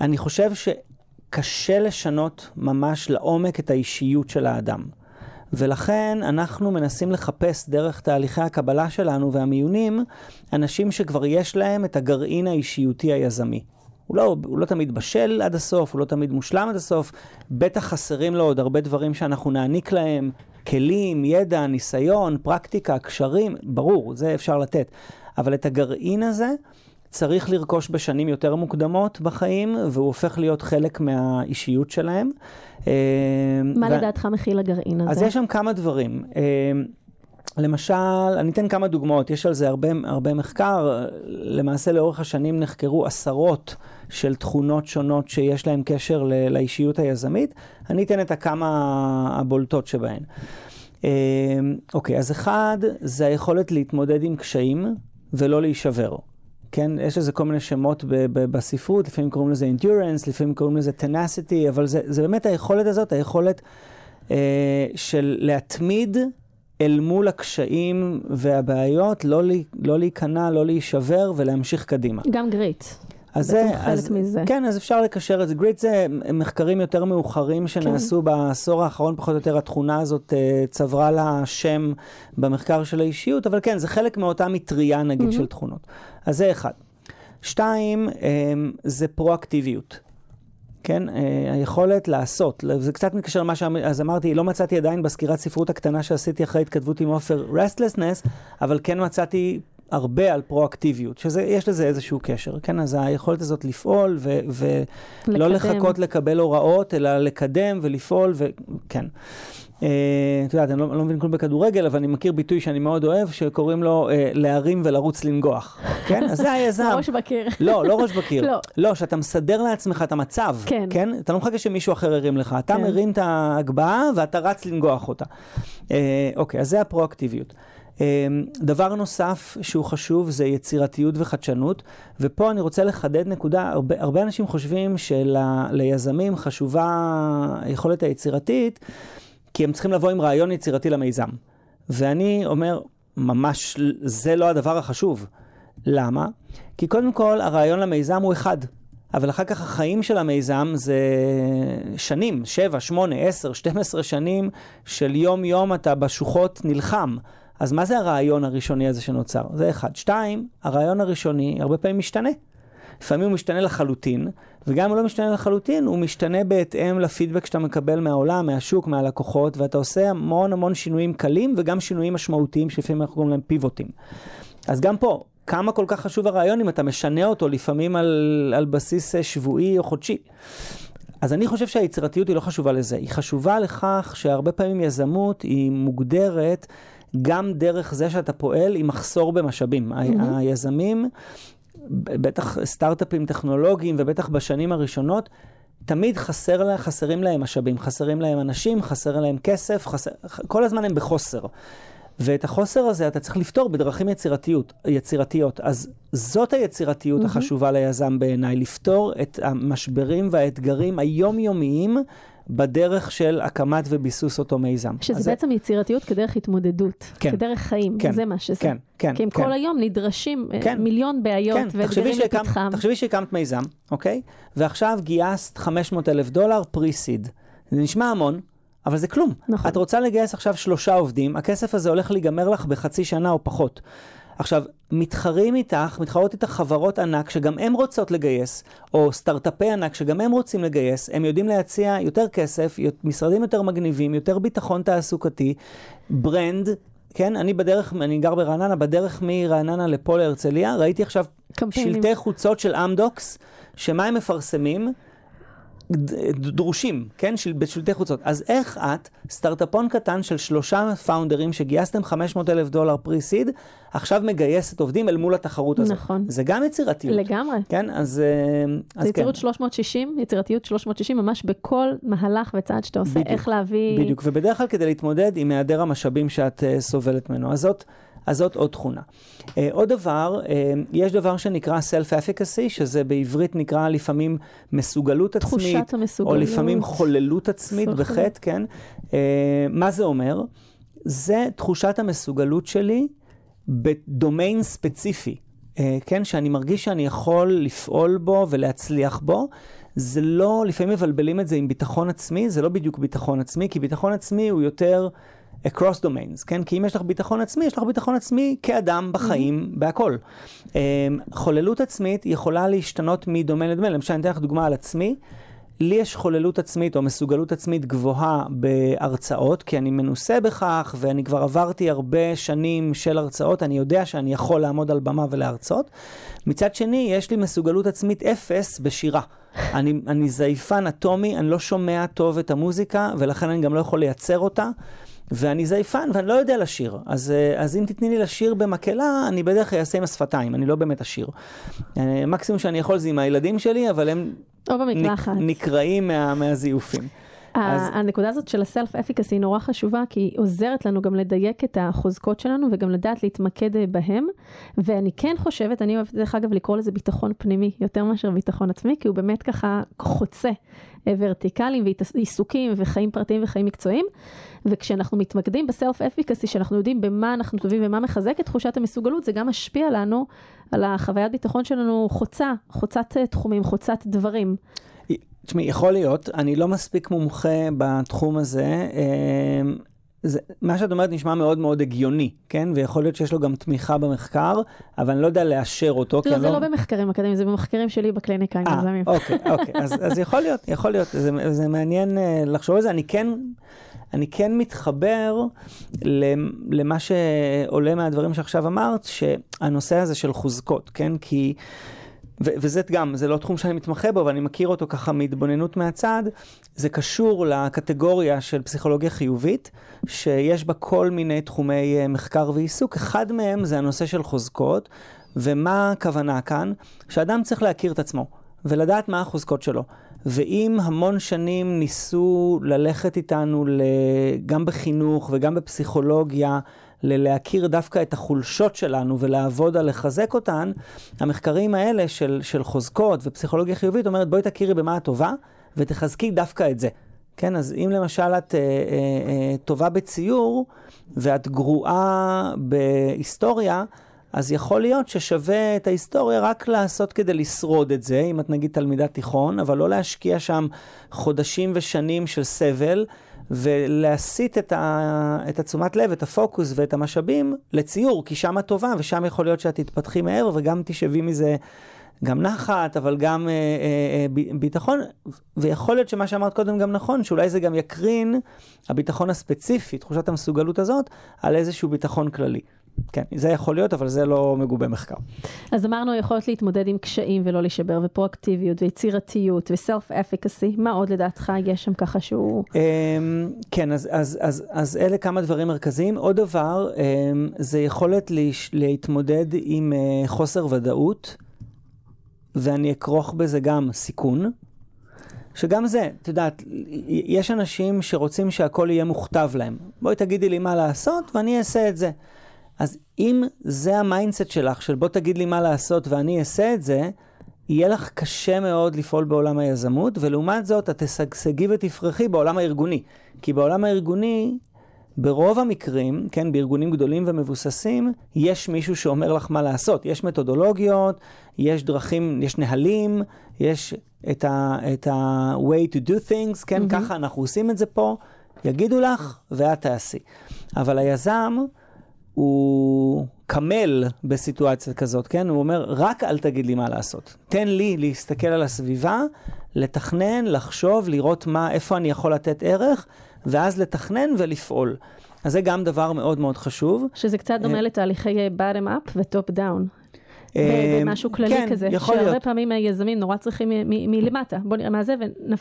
Speaker 3: אני חושב שקשה לשנות ממש לעומק את האישיות של האדם. ולכן אנחנו מנסים לחפש דרך תהליכי הקבלה שלנו והמיונים, אנשים שכבר יש להם את הגרעין האישיותי היזמי. הוא לא, הוא לא תמיד בשל עד הסוף, הוא לא תמיד מושלם עד הסוף, בטח חסרים לו עוד הרבה דברים שאנחנו נעניק להם, כלים, ידע, ניסיון, פרקטיקה, קשרים, ברור, זה אפשר לתת. אבל את הגרעין הזה צריך לרכוש בשנים יותר מוקדמות בחיים, והוא הופך להיות חלק מהאישיות שלהם. אה,
Speaker 2: מה
Speaker 3: ו-
Speaker 2: לדעתך מכיל הגרעין הזה?
Speaker 3: אז יש שם כמה דברים. אה, למשל, אני אתן כמה דוגמאות, יש על זה הרבה, הרבה מחקר. למעשה לאורך השנים נחקרו עשרות של תכונות שונות שיש להן קשר ל- לאישיות היזמית. אני אתן את הכמה הבולטות שבהן. אה, אוקיי, אז אחד, זה היכולת להתמודד עם קשיים ולא להישבר. כן, יש לזה כל מיני שמות ב- ב- בספרות, לפעמים קוראים לזה endurance, לפעמים קוראים לזה tenacity, אבל זה, זה באמת היכולת הזאת, היכולת אה, של להתמיד אל מול הקשיים והבעיות, לא, לי, לא להיכנע, לא להישבר ולהמשיך קדימה.
Speaker 2: גם גריט.
Speaker 3: אז זה, אז,
Speaker 2: מזה.
Speaker 3: כן, אז אפשר לקשר את זה. גריט זה מחקרים יותר מאוחרים שנעשו כן. בעשור האחרון, פחות או יותר התכונה הזאת אה, צברה לה שם במחקר של האישיות, אבל כן, זה חלק מאותה מטריה נגיד mm-hmm. של תכונות. אז זה אחד. שתיים, אה, זה פרואקטיביות. כן, אה, היכולת לעשות, זה קצת מתקשר למה שאז אמרתי, לא מצאתי עדיין בסקירת ספרות הקטנה שעשיתי אחרי התכתבות עם עופר restlessness, אבל כן מצאתי הרבה על פרואקטיביות, שיש לזה איזשהו קשר, כן? אז היכולת הזאת לפעול ו- ולא לחכות לקבל הוראות, אלא לקדם ולפעול, וכן. אה, את יודעת, אני לא, אני לא מבין כלום בכדורגל, אבל אני מכיר ביטוי שאני מאוד אוהב, שקוראים לו אה, להרים ולרוץ לנגוח. כן? אז זה היזם.
Speaker 2: ראש בקיר.
Speaker 3: לא, לא ראש בקיר.
Speaker 2: לא.
Speaker 3: לא, שאתה מסדר לעצמך את המצב.
Speaker 2: כן.
Speaker 3: כן? אתה לא מחכה שמישהו אחר ירים לך. אתה
Speaker 2: כן.
Speaker 3: מרים את ההגבהה ואתה רץ לנגוח אותה. אה, אוקיי, אז זה הפרואקטיביות. דבר נוסף שהוא חשוב זה יצירתיות וחדשנות, ופה אני רוצה לחדד נקודה, הרבה, הרבה אנשים חושבים שליזמים חשובה היכולת היצירתית, כי הם צריכים לבוא עם רעיון יצירתי למיזם. ואני אומר, ממש, זה לא הדבר החשוב. למה? כי קודם כל, הרעיון למיזם הוא אחד. אבל אחר כך החיים של המיזם זה שנים, 7, 8, 10, 12 שנים של יום-יום אתה בשוחות נלחם. אז מה זה הרעיון הראשוני הזה שנוצר? זה אחד. שתיים, הרעיון הראשוני הרבה פעמים משתנה. לפעמים הוא משתנה לחלוטין, וגם אם הוא לא משתנה לחלוטין, הוא משתנה בהתאם לפידבק שאתה מקבל מהעולם, מהשוק, מהלקוחות, ואתה עושה המון המון שינויים קלים וגם שינויים משמעותיים שלפעמים אנחנו קוראים להם פיבוטים. אז גם פה, כמה כל כך חשוב הרעיון אם אתה משנה אותו לפעמים על, על בסיס אה, שבועי או חודשי. אז אני חושב שהיצירתיות היא לא חשובה לזה, היא חשובה לכך שהרבה פעמים יזמות היא מוגדרת גם דרך זה שאתה פועל עם מחסור במשאבים. Mm-hmm. היזמים, בטח סטארט-אפים טכנולוגיים ובטח בשנים הראשונות, תמיד חסר, חסרים להם משאבים, חסרים להם אנשים, חסר להם כסף, חסר, כל הזמן הם בחוסר. ואת החוסר הזה אתה צריך לפתור בדרכים יצירתיות, יצירתיות. אז זאת היצירתיות mm-hmm. החשובה ליזם בעיניי, לפתור את המשברים והאתגרים היומיומיים בדרך של הקמת וביסוס אותו מיזם.
Speaker 2: שזה אז בעצם. יצירתיות כדרך התמודדות, כן, כדרך חיים, כן, זה מה שזה. כן, כן, כי הם כן. כל היום נדרשים אה, כן, מיליון בעיות כן, ואתגרים לפתחם.
Speaker 3: תחשבי שהקמת מיזם, אוקיי? ועכשיו גייסת 500 אלף דולר פרי-סיד. זה נשמע המון. אבל זה כלום. נכון. את רוצה לגייס עכשיו שלושה עובדים, הכסף הזה הולך להיגמר לך בחצי שנה או פחות. עכשיו, מתחרים איתך, מתחרות איתך חברות ענק שגם הן רוצות לגייס, או סטארט-אפי ענק שגם הם רוצים לגייס, הם יודעים להציע יותר כסף, משרדים יותר מגניבים, יותר ביטחון תעסוקתי, brand, כן, אני בדרך, אני גר ברעננה, בדרך מרעננה לפה להרצליה, ראיתי עכשיו קמפיינים. שלטי חוצות של אמדוקס, שמה הם מפרסמים? דרושים, כן? של, בשלטי חוצות. אז איך את, סטארטאפון קטן של שלושה פאונדרים שגייסתם 500 אלף דולר pre-seed, עכשיו מגייסת עובדים אל מול התחרות הזאת.
Speaker 2: נכון.
Speaker 3: זה גם יצירתיות.
Speaker 2: לגמרי.
Speaker 3: כן, אז,
Speaker 2: אה, אז זה יצירות כן. 360, יצירתיות 360, ממש בכל מהלך וצעד שאתה עושה, בדיוק, איך להביא...
Speaker 3: בדיוק, ובדרך כלל כדי להתמודד עם היעדר המשאבים שאת uh, סובלת ממנו. אז זאת... אז זאת עוד תכונה. Uh, עוד דבר, uh, יש דבר שנקרא Self-Efficacy, שזה בעברית נקרא לפעמים מסוגלות עצמית.
Speaker 2: תחושת המסוגלות.
Speaker 3: או לפעמים חוללות עצמית בחטא, כן? Uh, מה זה אומר? זה תחושת המסוגלות שלי בדומיין ספציפי. כן, שאני מרגיש שאני יכול לפעול בו ולהצליח בו. זה לא, לפעמים מבלבלים את זה עם ביטחון עצמי, זה לא בדיוק ביטחון עצמי, כי ביטחון עצמי הוא יותר across domains, כן? כי אם יש לך ביטחון עצמי, יש לך ביטחון עצמי כאדם בחיים, mm-hmm. בהכל. Um, חוללות עצמית יכולה להשתנות מדומיין לדומיין. למשל, אני אתן לך דוגמה על עצמי. לי יש חוללות עצמית או מסוגלות עצמית גבוהה בהרצאות, כי אני מנוסה בכך ואני כבר עברתי הרבה שנים של הרצאות, אני יודע שאני יכול לעמוד על במה ולהרצות. מצד שני, יש לי מסוגלות עצמית אפס בשירה. אני, אני זייפן אטומי, אני לא שומע טוב את המוזיקה, ולכן אני גם לא יכול לייצר אותה. ואני זייפן ואני לא יודע לשיר. אז, אה, אז אם תתני לי לשיר במקהלה, אני בדרך כלל אעשה עם השפתיים, אני לא באמת אשיר. אה, מקסימום שאני יכול זה עם הילדים שלי, אבל הם
Speaker 2: נק,
Speaker 3: נקרעים מה, מהזיופים.
Speaker 2: אז... הנקודה הזאת של הסלף אפיקסי היא נורא חשובה, כי היא עוזרת לנו גם לדייק את החוזקות שלנו וגם לדעת להתמקד אה, בהם. ואני כן חושבת, אני אוהבת דרך אגב לקרוא לזה ביטחון פנימי יותר מאשר ביטחון עצמי, כי הוא באמת ככה חוצה אה, ורטיקלים ועיסוקים וחיים פרטיים וחיים מקצועיים. וכשאנחנו מתמקדים בסלף אפיקסי, שאנחנו יודעים במה אנחנו טובים ומה מחזק את תחושת המסוגלות, זה גם משפיע לנו על החוויית ביטחון שלנו חוצה, חוצת אה, תחומים, חוצת דברים.
Speaker 3: תשמעי, יכול להיות, אני לא מספיק מומחה בתחום הזה. זה, מה שאת אומרת נשמע מאוד מאוד הגיוני, כן? ויכול להיות שיש לו גם תמיכה במחקר, אבל אני לא יודע לאשר אותו.
Speaker 2: לא, זה לא... לא במחקרים אקדמיים, זה במחקרים שלי בקליניקה עם יזמים.
Speaker 3: אוקיי, אוקיי, אז, אז יכול להיות, יכול להיות, זה, זה מעניין uh, לחשוב על זה. אני כן, אני כן מתחבר למה שעולה מהדברים שעכשיו אמרת, שהנושא הזה של חוזקות, כן? כי... ו- וזה גם, זה לא תחום שאני מתמחה בו, אבל אני מכיר אותו ככה מהתבוננות מהצד, זה קשור לקטגוריה של פסיכולוגיה חיובית, שיש בה כל מיני תחומי אה, מחקר ועיסוק. אחד מהם זה הנושא של חוזקות, ומה הכוונה כאן? שאדם צריך להכיר את עצמו, ולדעת מה החוזקות שלו. ואם המון שנים ניסו ללכת איתנו גם בחינוך וגם בפסיכולוגיה, ללהכיר דווקא את החולשות שלנו ולעבוד על לחזק אותן, המחקרים האלה של, של חוזקות ופסיכולוגיה חיובית אומרת בואי תכירי במה את טובה ותחזקי דווקא את זה. כן, אז אם למשל את אה, אה, אה, טובה בציור ואת גרועה בהיסטוריה, אז יכול להיות ששווה את ההיסטוריה רק לעשות כדי לשרוד את זה, אם את נגיד תלמידת תיכון, אבל לא להשקיע שם חודשים ושנים של סבל, ולהסיט את, ה, את התשומת לב, את הפוקוס ואת המשאבים לציור, כי שם את טובה, ושם יכול להיות שאת תתפתחי מהר וגם תשבי מזה גם נחת, אבל גם אה, אה, אה, ביטחון, ויכול להיות שמה שאמרת קודם גם נכון, שאולי זה גם יקרין, הביטחון הספציפי, תחושת המסוגלות הזאת, על איזשהו ביטחון כללי. כן, זה יכול להיות, אבל זה לא מגובה מחקר.
Speaker 2: אז אמרנו יכולת להתמודד עם קשיים ולא להישבר, ופרואקטיביות, ויצירתיות, וסלף אפיקסי, מה עוד לדעתך יש שם ככה שהוא...
Speaker 3: אמ, כן, אז, אז, אז, אז אלה כמה דברים מרכזיים. עוד דבר, אמ, זה יכולת להתמודד עם אה, חוסר ודאות, ואני אכרוך בזה גם סיכון. שגם זה, את יודעת, יש אנשים שרוצים שהכל יהיה מוכתב להם. בואי תגידי לי מה לעשות ואני אעשה את זה. אז אם זה ה mindset שלך, של בוא תגיד לי מה לעשות ואני אעשה את זה, יהיה לך קשה מאוד לפעול בעולם היזמות, ולעומת זאת את תשגשגי ותפרחי בעולם הארגוני. כי בעולם הארגוני, ברוב המקרים, כן, בארגונים גדולים ומבוססים, יש מישהו שאומר לך מה לעשות. יש מתודולוגיות, יש דרכים, יש נהלים, יש את ה-way to do things, כן, mm-hmm. ככה אנחנו עושים את זה פה, יגידו לך ואת תעשי. אבל היזם, הוא קמל בסיטואציה כזאת, כן? הוא אומר, רק אל תגיד לי מה לעשות. תן לי להסתכל על הסביבה, לתכנן, לחשוב, לראות מה, איפה אני יכול לתת ערך, ואז לתכנן ולפעול. אז זה גם דבר מאוד מאוד חשוב.
Speaker 2: שזה קצת דומה אה, לתהליכי bottom up ו-top down. במשהו כללי כן, כזה, שהרבה להיות. פעמים היזמים נורא צריכים מלמטה, בוא נראה מה זה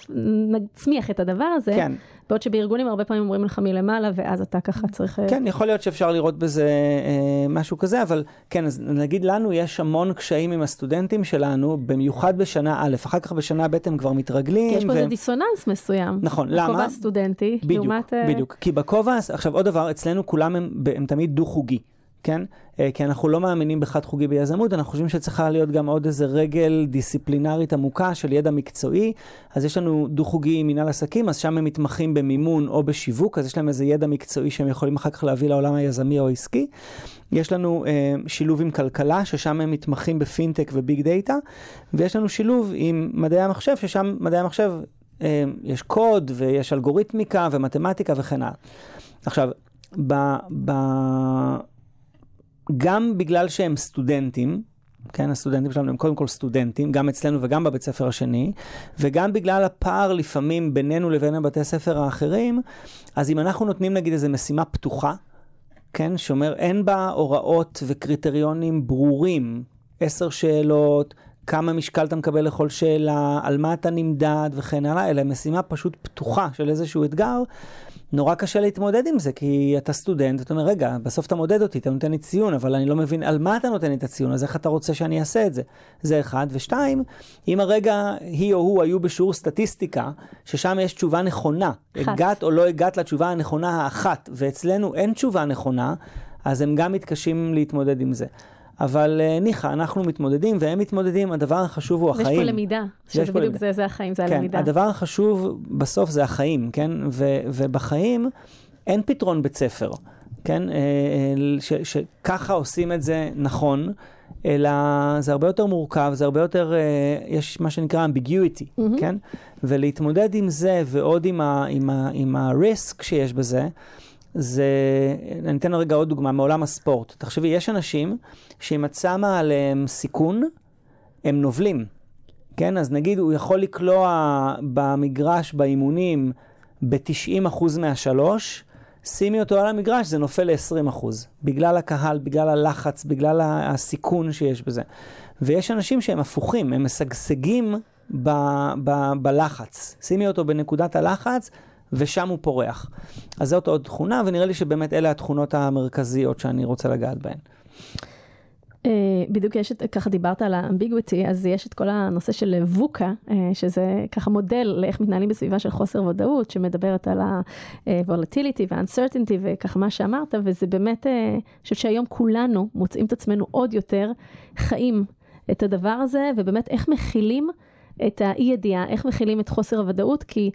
Speaker 2: ונצמיח את הדבר הזה, כן. בעוד שבארגונים הרבה פעמים אומרים לך מלמעלה ואז אתה ככה צריך...
Speaker 3: כן, יכול להיות שאפשר לראות בזה אה, משהו כזה, אבל כן, אז נגיד לנו יש המון קשיים עם הסטודנטים שלנו, במיוחד בשנה א', אחר כך בשנה ב' הם כבר מתרגלים.
Speaker 2: כי יש פה ו... איזה דיסוננס מסוים.
Speaker 3: נכון, למה?
Speaker 2: בכובע סטודנטי,
Speaker 3: בדיוק, לעומת... בדיוק, כי בכובע, עכשיו עוד דבר, אצלנו כולם הם, הם תמיד דו-חוגי. כן? אה, כי אנחנו לא מאמינים בחד חוגי ביזמות, אנחנו חושבים שצריכה להיות גם עוד איזה רגל דיסציפלינרית עמוקה של ידע מקצועי. אז יש לנו דו-חוגי עם מנהל עסקים, אז שם הם מתמחים במימון או בשיווק, אז יש להם איזה ידע מקצועי שהם יכולים אחר כך להביא לעולם היזמי או העסקי. יש לנו אה, שילוב עם כלכלה, ששם הם מתמחים בפינטק וביג דאטה, ויש לנו שילוב עם מדעי המחשב, ששם מדעי המחשב אה, יש קוד ויש אלגוריתמיקה ומתמטיקה וכן הלאה. עכשיו, ב... ב גם בגלל שהם סטודנטים, כן, הסטודנטים שלנו הם קודם כל סטודנטים, גם אצלנו וגם בבית ספר השני, וגם בגלל הפער לפעמים בינינו לבין הבתי ספר האחרים, אז אם אנחנו נותנים נגיד איזו משימה פתוחה, כן, שאומר אין בה הוראות וקריטריונים ברורים, עשר שאלות, כמה משקל אתה מקבל לכל שאלה, על מה אתה נמדד וכן הלאה, אלא משימה פשוט פתוחה של איזשהו אתגר, נורא קשה להתמודד עם זה, כי אתה סטודנט, אתה אומר, רגע, בסוף אתה מודד אותי, אתה נותן לי ציון, אבל אני לא מבין על מה אתה נותן לי את הציון, אז איך אתה רוצה שאני אעשה את זה? זה אחד. ושתיים, אם הרגע היא או הוא היו בשיעור סטטיסטיקה, ששם יש תשובה נכונה, אחת. הגעת או לא הגעת לתשובה הנכונה האחת, ואצלנו אין תשובה נכונה, אז הם גם מתקשים להתמודד עם זה. אבל uh, ניחא, אנחנו מתמודדים והם מתמודדים, הדבר החשוב הוא החיים.
Speaker 2: יש פה למידה, שזה בדיוק למידה. זה, זה החיים, זה
Speaker 3: כן,
Speaker 2: הלמידה.
Speaker 3: הדבר החשוב בסוף זה החיים, כן? ו, ובחיים אין פתרון בית ספר, כן? אה, אה, ש, שככה עושים את זה נכון, אלא זה הרבה יותר מורכב, זה הרבה יותר, יש מה שנקרא ambiguity, mm-hmm. כן? ולהתמודד עם זה ועוד עם ה-risk עם ה, עם ה שיש בזה, זה, אני אתן רגע עוד דוגמה מעולם הספורט. תחשבי, יש אנשים שאם את שמה עליהם סיכון, הם נובלים. כן? אז נגיד הוא יכול לקלוע במגרש, באימונים, ב-90% מהשלוש, שימי אותו על המגרש, זה נופל ל-20%. בגלל הקהל, בגלל הלחץ, בגלל הסיכון שיש בזה. ויש אנשים שהם הפוכים, הם משגשגים ב- ב- בלחץ. שימי אותו בנקודת הלחץ, ושם הוא פורח. אז זאת עוד תכונה, ונראה לי שבאמת אלה התכונות המרכזיות שאני רוצה לגעת בהן.
Speaker 2: Uh, בדיוק יש את, ככה דיברת על האמביגוויטי, אז יש את כל הנושא של ווקה, uh, שזה ככה מודל לאיך מתנהלים בסביבה של חוסר ודאות, שמדברת על ה-volatility וה-uncertainty וככה מה שאמרת, וזה באמת, אה, אני חושבת שהיום כולנו מוצאים את עצמנו עוד יותר חיים את הדבר הזה, ובאמת איך מכילים את האי ידיעה, איך מכילים את חוסר הוודאות, כי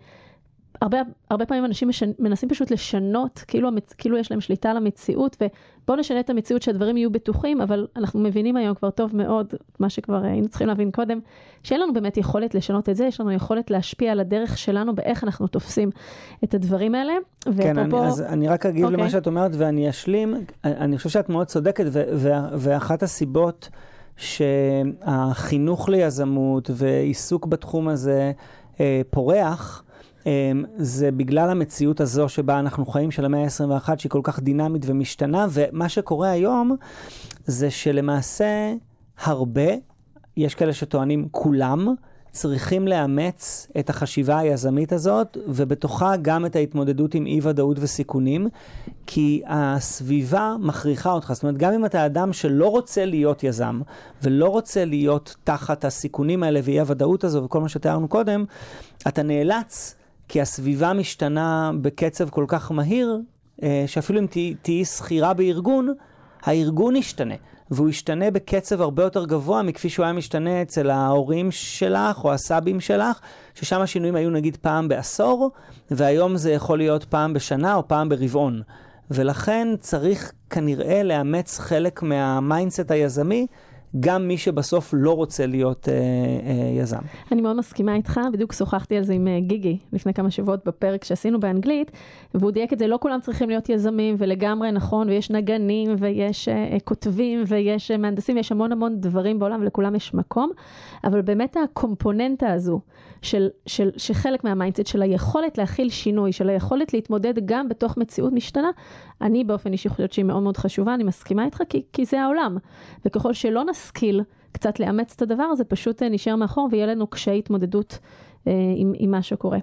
Speaker 2: הרבה, הרבה פעמים אנשים משנ, מנסים פשוט לשנות, כאילו, המצ, כאילו יש להם שליטה על המציאות, ובואו נשנה את המציאות שהדברים יהיו בטוחים, אבל אנחנו מבינים היום כבר טוב מאוד, מה שכבר היינו צריכים להבין קודם, שאין לנו באמת יכולת לשנות את זה, יש לנו יכולת להשפיע על הדרך שלנו באיך אנחנו תופסים את הדברים האלה.
Speaker 3: כן, אני, אז אני רק אגיב okay. למה אוקיי. שאת אומרת ואני אשלים. אני חושב שאת מאוד צודקת, ואחת הסיבות שהחינוך ליזמות ועיסוק בתחום הזה אה, פורח, זה בגלל המציאות הזו שבה אנחנו חיים של המאה ה-21 שהיא כל כך דינמית ומשתנה ומה שקורה היום זה שלמעשה הרבה, יש כאלה שטוענים כולם, צריכים לאמץ את החשיבה היזמית הזאת, ובתוכה גם את ההתמודדות עם אי ודאות וסיכונים, כי הסביבה מכריחה אותך. זאת אומרת, גם אם אתה אדם שלא רוצה להיות יזם, ולא רוצה להיות תחת הסיכונים האלה ואי הוודאות הזו וכל מה שתיארנו קודם, אתה נאלץ כי הסביבה משתנה בקצב כל כך מהיר, אה, שאפילו אם תהיי שכירה בארגון, הארגון ישתנה. והוא ישתנה בקצב הרבה יותר גבוה מכפי שהוא היה משתנה אצל ההורים שלך או הסבים שלך, ששם השינויים היו נגיד פעם בעשור, והיום זה יכול להיות פעם בשנה או פעם ברבעון. ולכן צריך כנראה לאמץ חלק מה mindset היזמי גם מי שבסוף לא רוצה להיות אה, אה, יזם.
Speaker 2: אני מאוד מסכימה איתך, בדיוק שוחחתי על זה עם אה, גיגי לפני כמה שבועות בפרק שעשינו באנגלית, והוא דייק את זה, לא כולם צריכים להיות יזמים, ולגמרי נכון, ויש נגנים, ויש אה, אה כותבים, ויש אה, מהנדסים, ויש המון המון דברים בעולם, ולכולם יש מקום, אבל באמת הקומפוננטה הזו, של, של, שחלק מה mindset של היכולת להכיל שינוי, של היכולת להתמודד גם בתוך מציאות משתנה, אני באופן אישי חושבת שהיא מאוד מאוד חשובה, אני מסכימה איתך, כי, כי זה העולם. וככל שלא נשכיל קצת לאמץ את הדבר הזה, פשוט אה, נשאר מאחור ויהיה לנו קשיי התמודדות אה, עם, עם מה שקורה.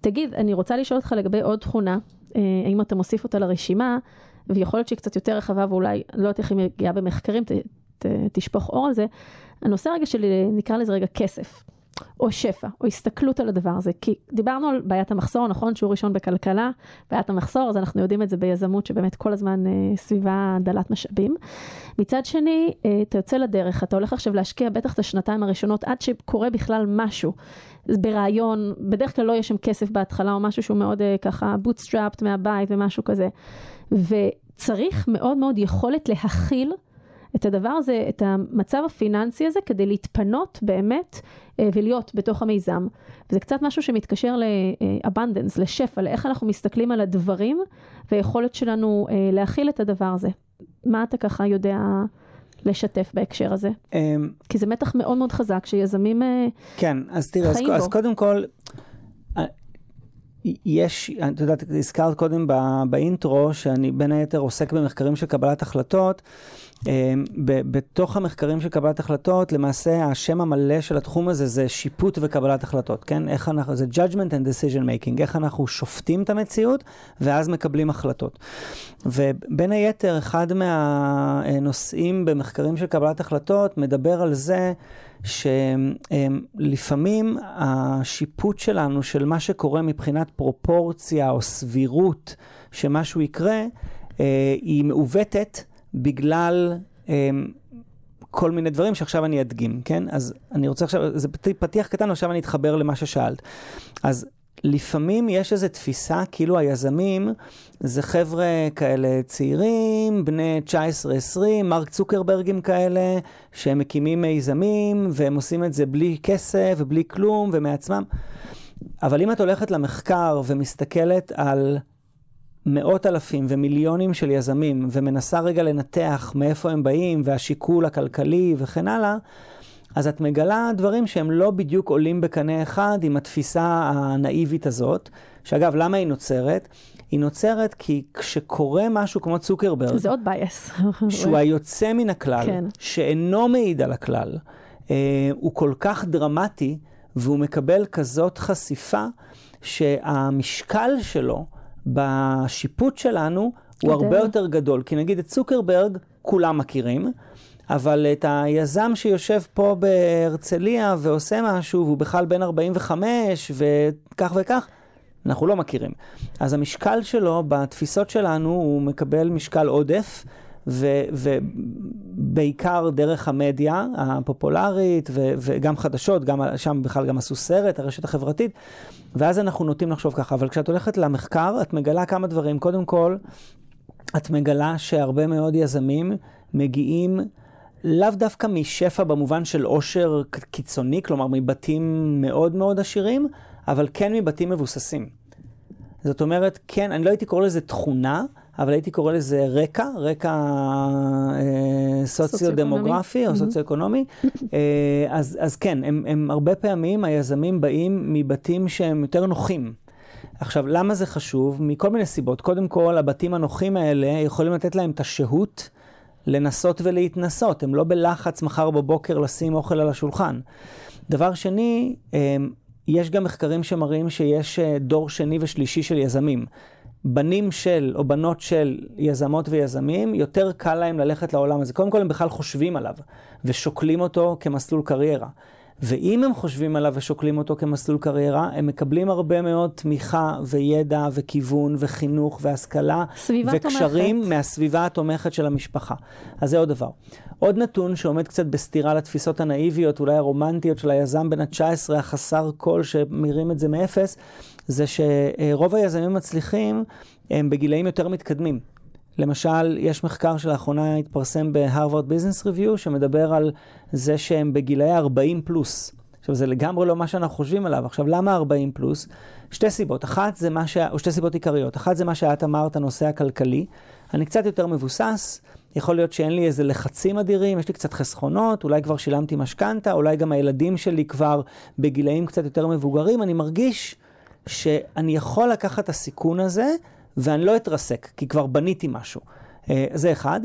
Speaker 2: תגיד, אני רוצה לשאול אותך לגבי עוד תכונה, אה, האם אתה מוסיף אותה לרשימה, ויכול להיות שהיא קצת יותר רחבה ואולי, לא יודעת איך היא מגיעה במחקרים, ת, ת, תשפוך אור על זה. הנושא רגע שלי, נקרא לזה רגע כסף. או שפע, או הסתכלות על הדבר הזה. כי דיברנו על בעיית המחסור, נכון? שיעור ראשון בכלכלה, בעיית המחסור, אז אנחנו יודעים את זה ביזמות, שבאמת כל הזמן אה, סביבה דלת משאבים. מצד שני, אה, אתה יוצא לדרך, אתה הולך עכשיו להשקיע בטח את השנתיים הראשונות, עד שקורה בכלל משהו. ברעיון, בדרך כלל לא יש שם כסף בהתחלה, או משהו שהוא מאוד אה, ככה בוטסטראפט מהבית ומשהו כזה. וצריך מאוד מאוד יכולת להכיל את הדבר הזה, את המצב הפיננסי הזה, כדי להתפנות באמת ולהיות בתוך המיזם. וזה קצת משהו שמתקשר ל-abundance, לשפע, לאיך אנחנו מסתכלים על הדברים והיכולת שלנו אה, להכיל את הדבר הזה. מה אתה ככה יודע לשתף בהקשר הזה? אמ, כי זה מתח מאוד מאוד חזק שיזמים חיים אה,
Speaker 3: בו. כן, אז תראה, אז, אז קודם כל... יש, את יודעת, הזכרת קודם באינטרו שאני בין היתר עוסק במחקרים של קבלת החלטות. אמ, בתוך המחקרים של קבלת החלטות, למעשה השם המלא של התחום הזה זה שיפוט וקבלת החלטות, כן? איך אנחנו, זה judgment and decision making, איך אנחנו שופטים את המציאות ואז מקבלים החלטות. ובין היתר, אחד מהנושאים במחקרים של קבלת החלטות מדבר על זה שלפעמים השיפוט שלנו של מה שקורה מבחינת פרופורציה או סבירות שמשהו יקרה, אה, היא מעוותת. בגלל כל מיני דברים שעכשיו אני אדגים, כן? אז אני רוצה עכשיו, זה פתיח קטן, עכשיו אני אתחבר למה ששאלת. אז לפעמים יש איזו תפיסה, כאילו היזמים זה חבר'ה כאלה צעירים, בני 19-20, מרק צוקרברגים כאלה, שהם מקימים מיזמים, והם עושים את זה בלי כסף ובלי כלום ומעצמם. אבל אם את הולכת למחקר ומסתכלת על מאות אלפים ומיליונים של יזמים ומנסה רגע לנתח מאיפה הם באים והשיקול הכלכלי וכן הלאה, אז את מגלה דברים שהם לא בדיוק עולים בקנה אחד עם התפיסה הנאיבית הזאת, שאגב, למה היא נוצרת? היא נוצרת כי כשקורה משהו כמו צוקרברג,
Speaker 2: זה עוד בייס.
Speaker 3: שהוא היוצא מן הכלל, כן. שאינו מעיד על הכלל, אה, הוא כל כך דרמטי והוא מקבל כזאת חשיפה שהמשקל שלו בשיפוט שלנו הוא הרבה יותר גדול. כי נגיד את צוקרברג כולם מכירים, אבל את היזם שיושב פה בהרצליה ועושה משהו, והוא בכלל בן 45 וכך וכך, אנחנו לא מכירים. אז המשקל שלו בתפיסות שלנו הוא מקבל משקל עודף, ובעיקר דרך המדיה הפופולרית, וגם חדשות, גם, שם בכלל גם עשו סרט, הרשת החברתית, ואז אנחנו נוטים לחשוב ככה. אבל כשאת הולכת למחקר, את מגלה כמה דברים. קודם כל, את מגלה שהרבה מאוד יזמים מגיעים לאו דווקא משפע במובן של עושר קיצוני, כלומר מבתים מאוד מאוד עשירים, אבל כן מבתים מבוססים. זאת אומרת, כן, אני לא הייתי קורא לזה תכונה, אבל הייתי קורא לזה רקע, רקע אה, סוציו-דמוגרפי או mm-hmm. סוציו-אקונומי. אה, אז, אז כן, הם, הם הרבה פעמים, היזמים באים מבתים שהם יותר נוחים. עכשיו, למה זה חשוב? מכל מיני סיבות. קודם כל, הבתים הנוחים האלה יכולים לתת להם את השהות לנסות ולהתנסות. הם לא בלחץ מחר בבוקר לשים אוכל על השולחן. דבר שני, אה, יש גם מחקרים שמראים שיש אה, דור שני ושלישי של יזמים. בנים של או בנות של יזמות ויזמים, יותר קל להם ללכת לעולם הזה. קודם כל הם בכלל חושבים עליו ושוקלים אותו כמסלול קריירה. ואם הם חושבים עליו ושוקלים אותו כמסלול קריירה, הם מקבלים הרבה מאוד תמיכה וידע וכיוון וחינוך והשכלה וקשרים תומכת. מהסביבה התומכת של המשפחה. אז זה עוד דבר. עוד נתון שעומד קצת בסתירה לתפיסות הנאיביות, אולי הרומנטיות של היזם בן ה-19 החסר כל שמרים את זה מאפס, זה שרוב היזמים המצליחים הם בגילאים יותר מתקדמים. למשל, יש מחקר שלאחרונה התפרסם ב Harvard Business Review, שמדבר על זה שהם בגילאי 40 פלוס. עכשיו, זה לגמרי לא מה שאנחנו חושבים עליו. עכשיו, למה 40 פלוס? שתי סיבות. אחת זה מה ש... או שתי סיבות עיקריות. אחת זה מה שאת אמרת, הנושא הכלכלי. אני קצת יותר מבוסס, יכול להיות שאין לי איזה לחצים אדירים, יש לי קצת חסכונות, אולי כבר שילמתי משכנתה, אולי גם הילדים שלי כבר בגילאים קצת יותר מבוגרים. אני מרגיש שאני יכול לקחת את הסיכון הזה, ואני לא אתרסק, כי כבר בניתי משהו. אה, זה אחד.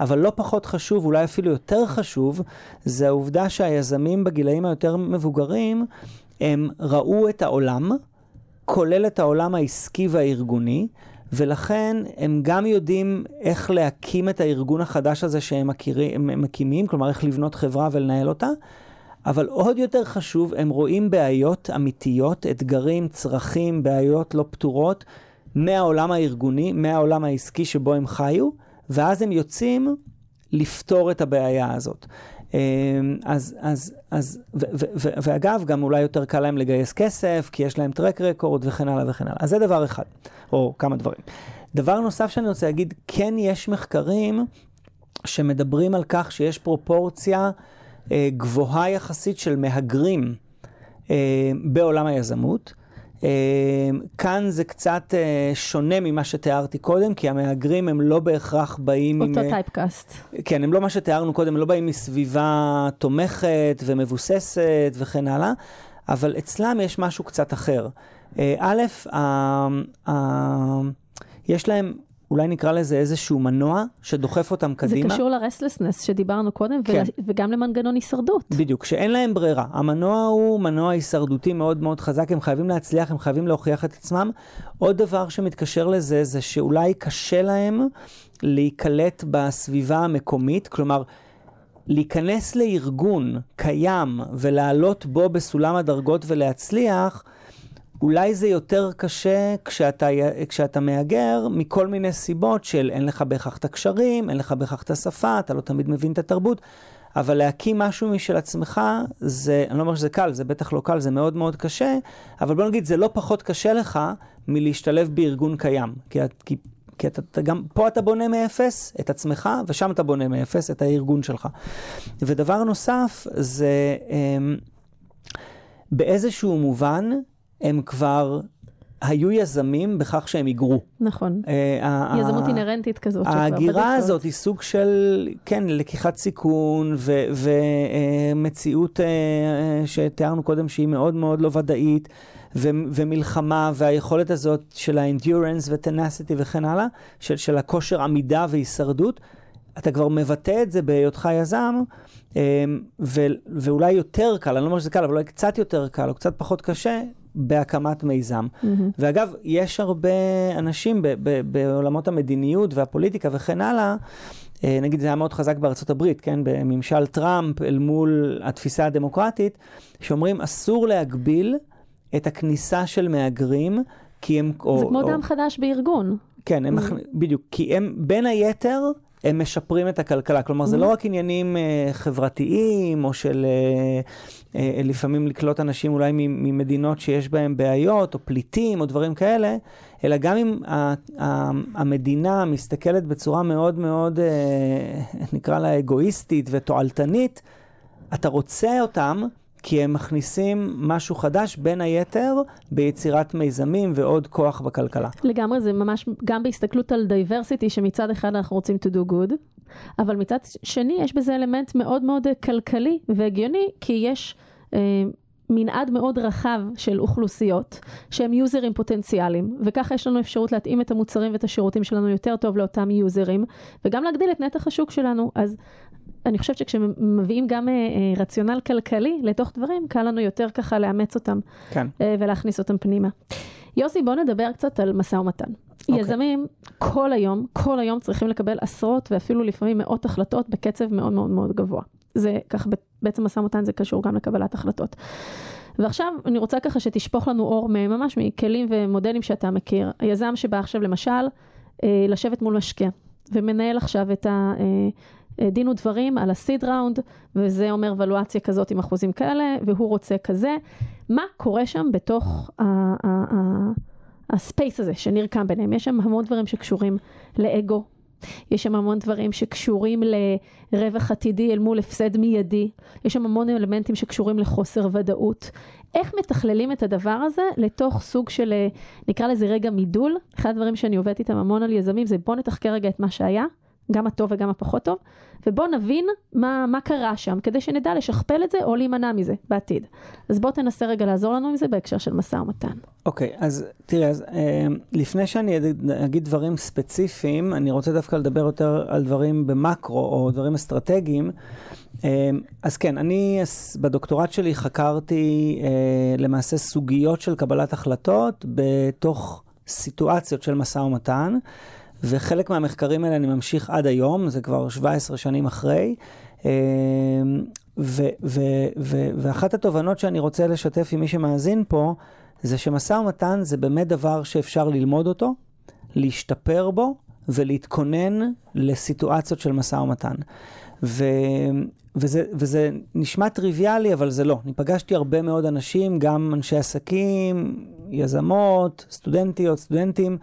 Speaker 3: אבל לא פחות חשוב, אולי אפילו יותר חשוב, זה העובדה שהיזמים בגילאים היותר מבוגרים, הם ראו את העולם, כולל את העולם העסקי והארגוני, ולכן הם גם יודעים איך להקים את הארגון החדש הזה שהם מכירים, מקימים, כלומר איך לבנות חברה ולנהל אותה, אבל עוד יותר חשוב, הם רואים בעיות אמיתיות, אתגרים, צרכים, בעיות לא פתורות, מהעולם הארגוני, מהעולם העסקי שבו הם חיו, ואז הם יוצאים לפתור את הבעיה הזאת. אמ, אז, אז, אז, ו, ו, ו, ואגב, גם אולי יותר קל להם לגייס כסף, כי יש להם טרק רקורד וכן הלאה וכן הלאה. אז זה דבר אחד, או כמה דברים. דבר נוסף שאני רוצה להגיד, כן יש מחקרים שמדברים על כך שיש פרופורציה אה, גבוהה יחסית של מהגרים אה, בעולם היזמות. אמ, כאן זה קצת אה, שונה ממה שתיארתי קודם, כי המהגרים הם לא בהכרח באים
Speaker 2: אותו עם... טייפקאסט.
Speaker 3: כן, הם לא מה שתיארנו קודם, הם לא באים מסביבה תומכת ומבוססת וכן הלאה, אבל אצלם יש משהו קצת אחר. אה, א', יש להם אולי נקרא לזה איזשהו מנוע שדוחף אותם קדימה.
Speaker 2: זה קשור לרסלסנס שדיברנו קודם, כן. וגם למנגנון הישרדות.
Speaker 3: בדיוק, שאין להם ברירה. המנוע הוא מנוע הישרדותי מאוד מאוד חזק, הם חייבים להצליח, הם חייבים להוכיח את עצמם. עוד דבר שמתקשר לזה, זה שאולי קשה להם להיקלט בסביבה המקומית, כלומר, להיכנס לארגון קיים ולעלות בו בסולם הדרגות ולהצליח, אולי זה יותר קשה כשאתה, כשאתה מהגר מכל מיני סיבות של אין לך בהכרח את הקשרים, אין לך בהכרח את השפה, אתה לא תמיד מבין את התרבות, אבל להקים משהו משל עצמך, זה, אני לא אומר שזה קל, זה בטח לא קל, זה מאוד מאוד קשה, אבל בוא נגיד, זה לא פחות קשה לך מלהשתלב בארגון קיים. כי, כי, כי אתה, אתה גם, פה אתה בונה מאפס את עצמך, ושם אתה בונה מאפס את הארגון שלך. ודבר נוסף, זה אמ, באיזשהו מובן, הם כבר היו יזמים בכך שהם היגרו.
Speaker 2: נכון. Uh, יזמות אינהרנטית כזאת.
Speaker 3: ההגירה הזאת היא סוג של, כן, לקיחת סיכון ומציאות uh, uh, שתיארנו קודם שהיא מאוד מאוד לא ודאית, ו- ומלחמה, והיכולת הזאת של האנדיורנס וטנסיטי וכן הלאה, של, של הכושר עמידה והישרדות, אתה כבר מבטא את זה בהיותך יזם, ו- ואולי יותר קל, אני לא אומר שזה קל, אבל אולי קצת יותר קל או קצת פחות קשה, בהקמת מיזם. Mm-hmm. ואגב, יש הרבה אנשים ב- ב- בעולמות המדיניות והפוליטיקה וכן הלאה, אה, נגיד זה היה מאוד חזק בארצות הברית, כן, בממשל טראמפ אל מול התפיסה הדמוקרטית, שאומרים אסור להגביל את הכניסה של מהגרים, כי הם...
Speaker 2: זה או, כמו או, דם חדש בארגון.
Speaker 3: כן, הם, mm-hmm. בדיוק, כי הם בין היתר הם משפרים את הכלכלה. כלומר, זה לא רק עניינים uh, חברתיים, או של uh, לפעמים לקלוט אנשים אולי ממדינות שיש בהם בעיות, או פליטים, או דברים כאלה, אלא גם אם המדינה מסתכלת בצורה מאוד מאוד, אה, נקרא לה אגואיסטית ותועלתנית, אתה רוצה אותם כי הם מכניסים משהו חדש, בין היתר, ביצירת מיזמים ועוד כוח בכלכלה.
Speaker 2: לגמרי, זה ממש גם בהסתכלות על diversity, שמצד אחד אנחנו רוצים to do good, אבל מצד שני יש בזה אלמנט מאוד מאוד כלכלי והגיוני, כי יש... אה, מנעד מאוד רחב של אוכלוסיות שהם יוזרים פוטנציאליים וככה יש לנו אפשרות להתאים את המוצרים ואת השירותים שלנו יותר טוב לאותם יוזרים וגם להגדיל את נתח השוק שלנו אז אני חושבת שכשמביאים גם אה, אה, רציונל כלכלי לתוך דברים, קל לנו יותר ככה לאמץ אותם.
Speaker 3: כן.
Speaker 2: אה, ולהכניס אותם פנימה. יוסי, בוא נדבר קצת על משא ומתן. Okay. אוקיי. יזמים כל היום, כל היום צריכים לקבל עשרות ואפילו לפעמים מאות החלטות בקצב מאוד מאוד מאוד גבוה. זה ככה, בעצם משא ומתן זה קשור גם לקבלת החלטות. ועכשיו אני רוצה ככה שתשפוך לנו אור ממש מכלים ומודלים שאתה מכיר. היזם שבא עכשיו למשל לשבת מול משקיע ומנהל עכשיו את ה... אה, דין ודברים על הסיד ראונד, וזה אומר ולואציה כזאת עם אחוזים כאלה, והוא רוצה כזה. מה קורה שם בתוך הספייס הזה שנרקם ביניהם? יש שם המון דברים שקשורים לאגו. יש שם המון דברים שקשורים לרווח עתידי אל מול הפסד מיידי. יש שם המון אלמנטים שקשורים לחוסר ודאות. איך מתכללים את הדבר הזה לתוך סוג של, נקרא לזה רגע מידול? אחד הדברים שאני עובדת איתם המון על יזמים זה בוא נתחקר רגע את מה שהיה. גם הטוב וגם הפחות טוב, ובואו נבין מה, מה קרה שם, כדי שנדע לשכפל את זה או להימנע מזה בעתיד. אז בואו תנסה רגע לעזור לנו עם זה בהקשר של משא ומתן.
Speaker 3: אוקיי, okay, אז תראה, אז, אה, לפני שאני אגיד דברים ספציפיים, אני רוצה דווקא לדבר יותר על דברים במקרו או דברים אסטרטגיים. אה, אז כן, אני בדוקטורט שלי חקרתי אה, למעשה סוגיות של קבלת החלטות בתוך סיטואציות של משא ומתן. וחלק מהמחקרים האלה אני ממשיך עד היום, זה כבר 17 שנים אחרי. אמ, ו- ו- ו- ואחת התובנות שאני רוצה לשתף עם מי שמאזין פה, זה שמשא ומתן זה באמת דבר שאפשר ללמוד אותו, להשתפר בו ולהתכונן לסיטואציות של משא ומתן. ו- וזה, וזה נשמע טריוויאלי, אבל זה לא. אני פגשתי הרבה מאוד אנשים, גם אנשי עסקים, יזמות, סטודנטיות, סטודנטים,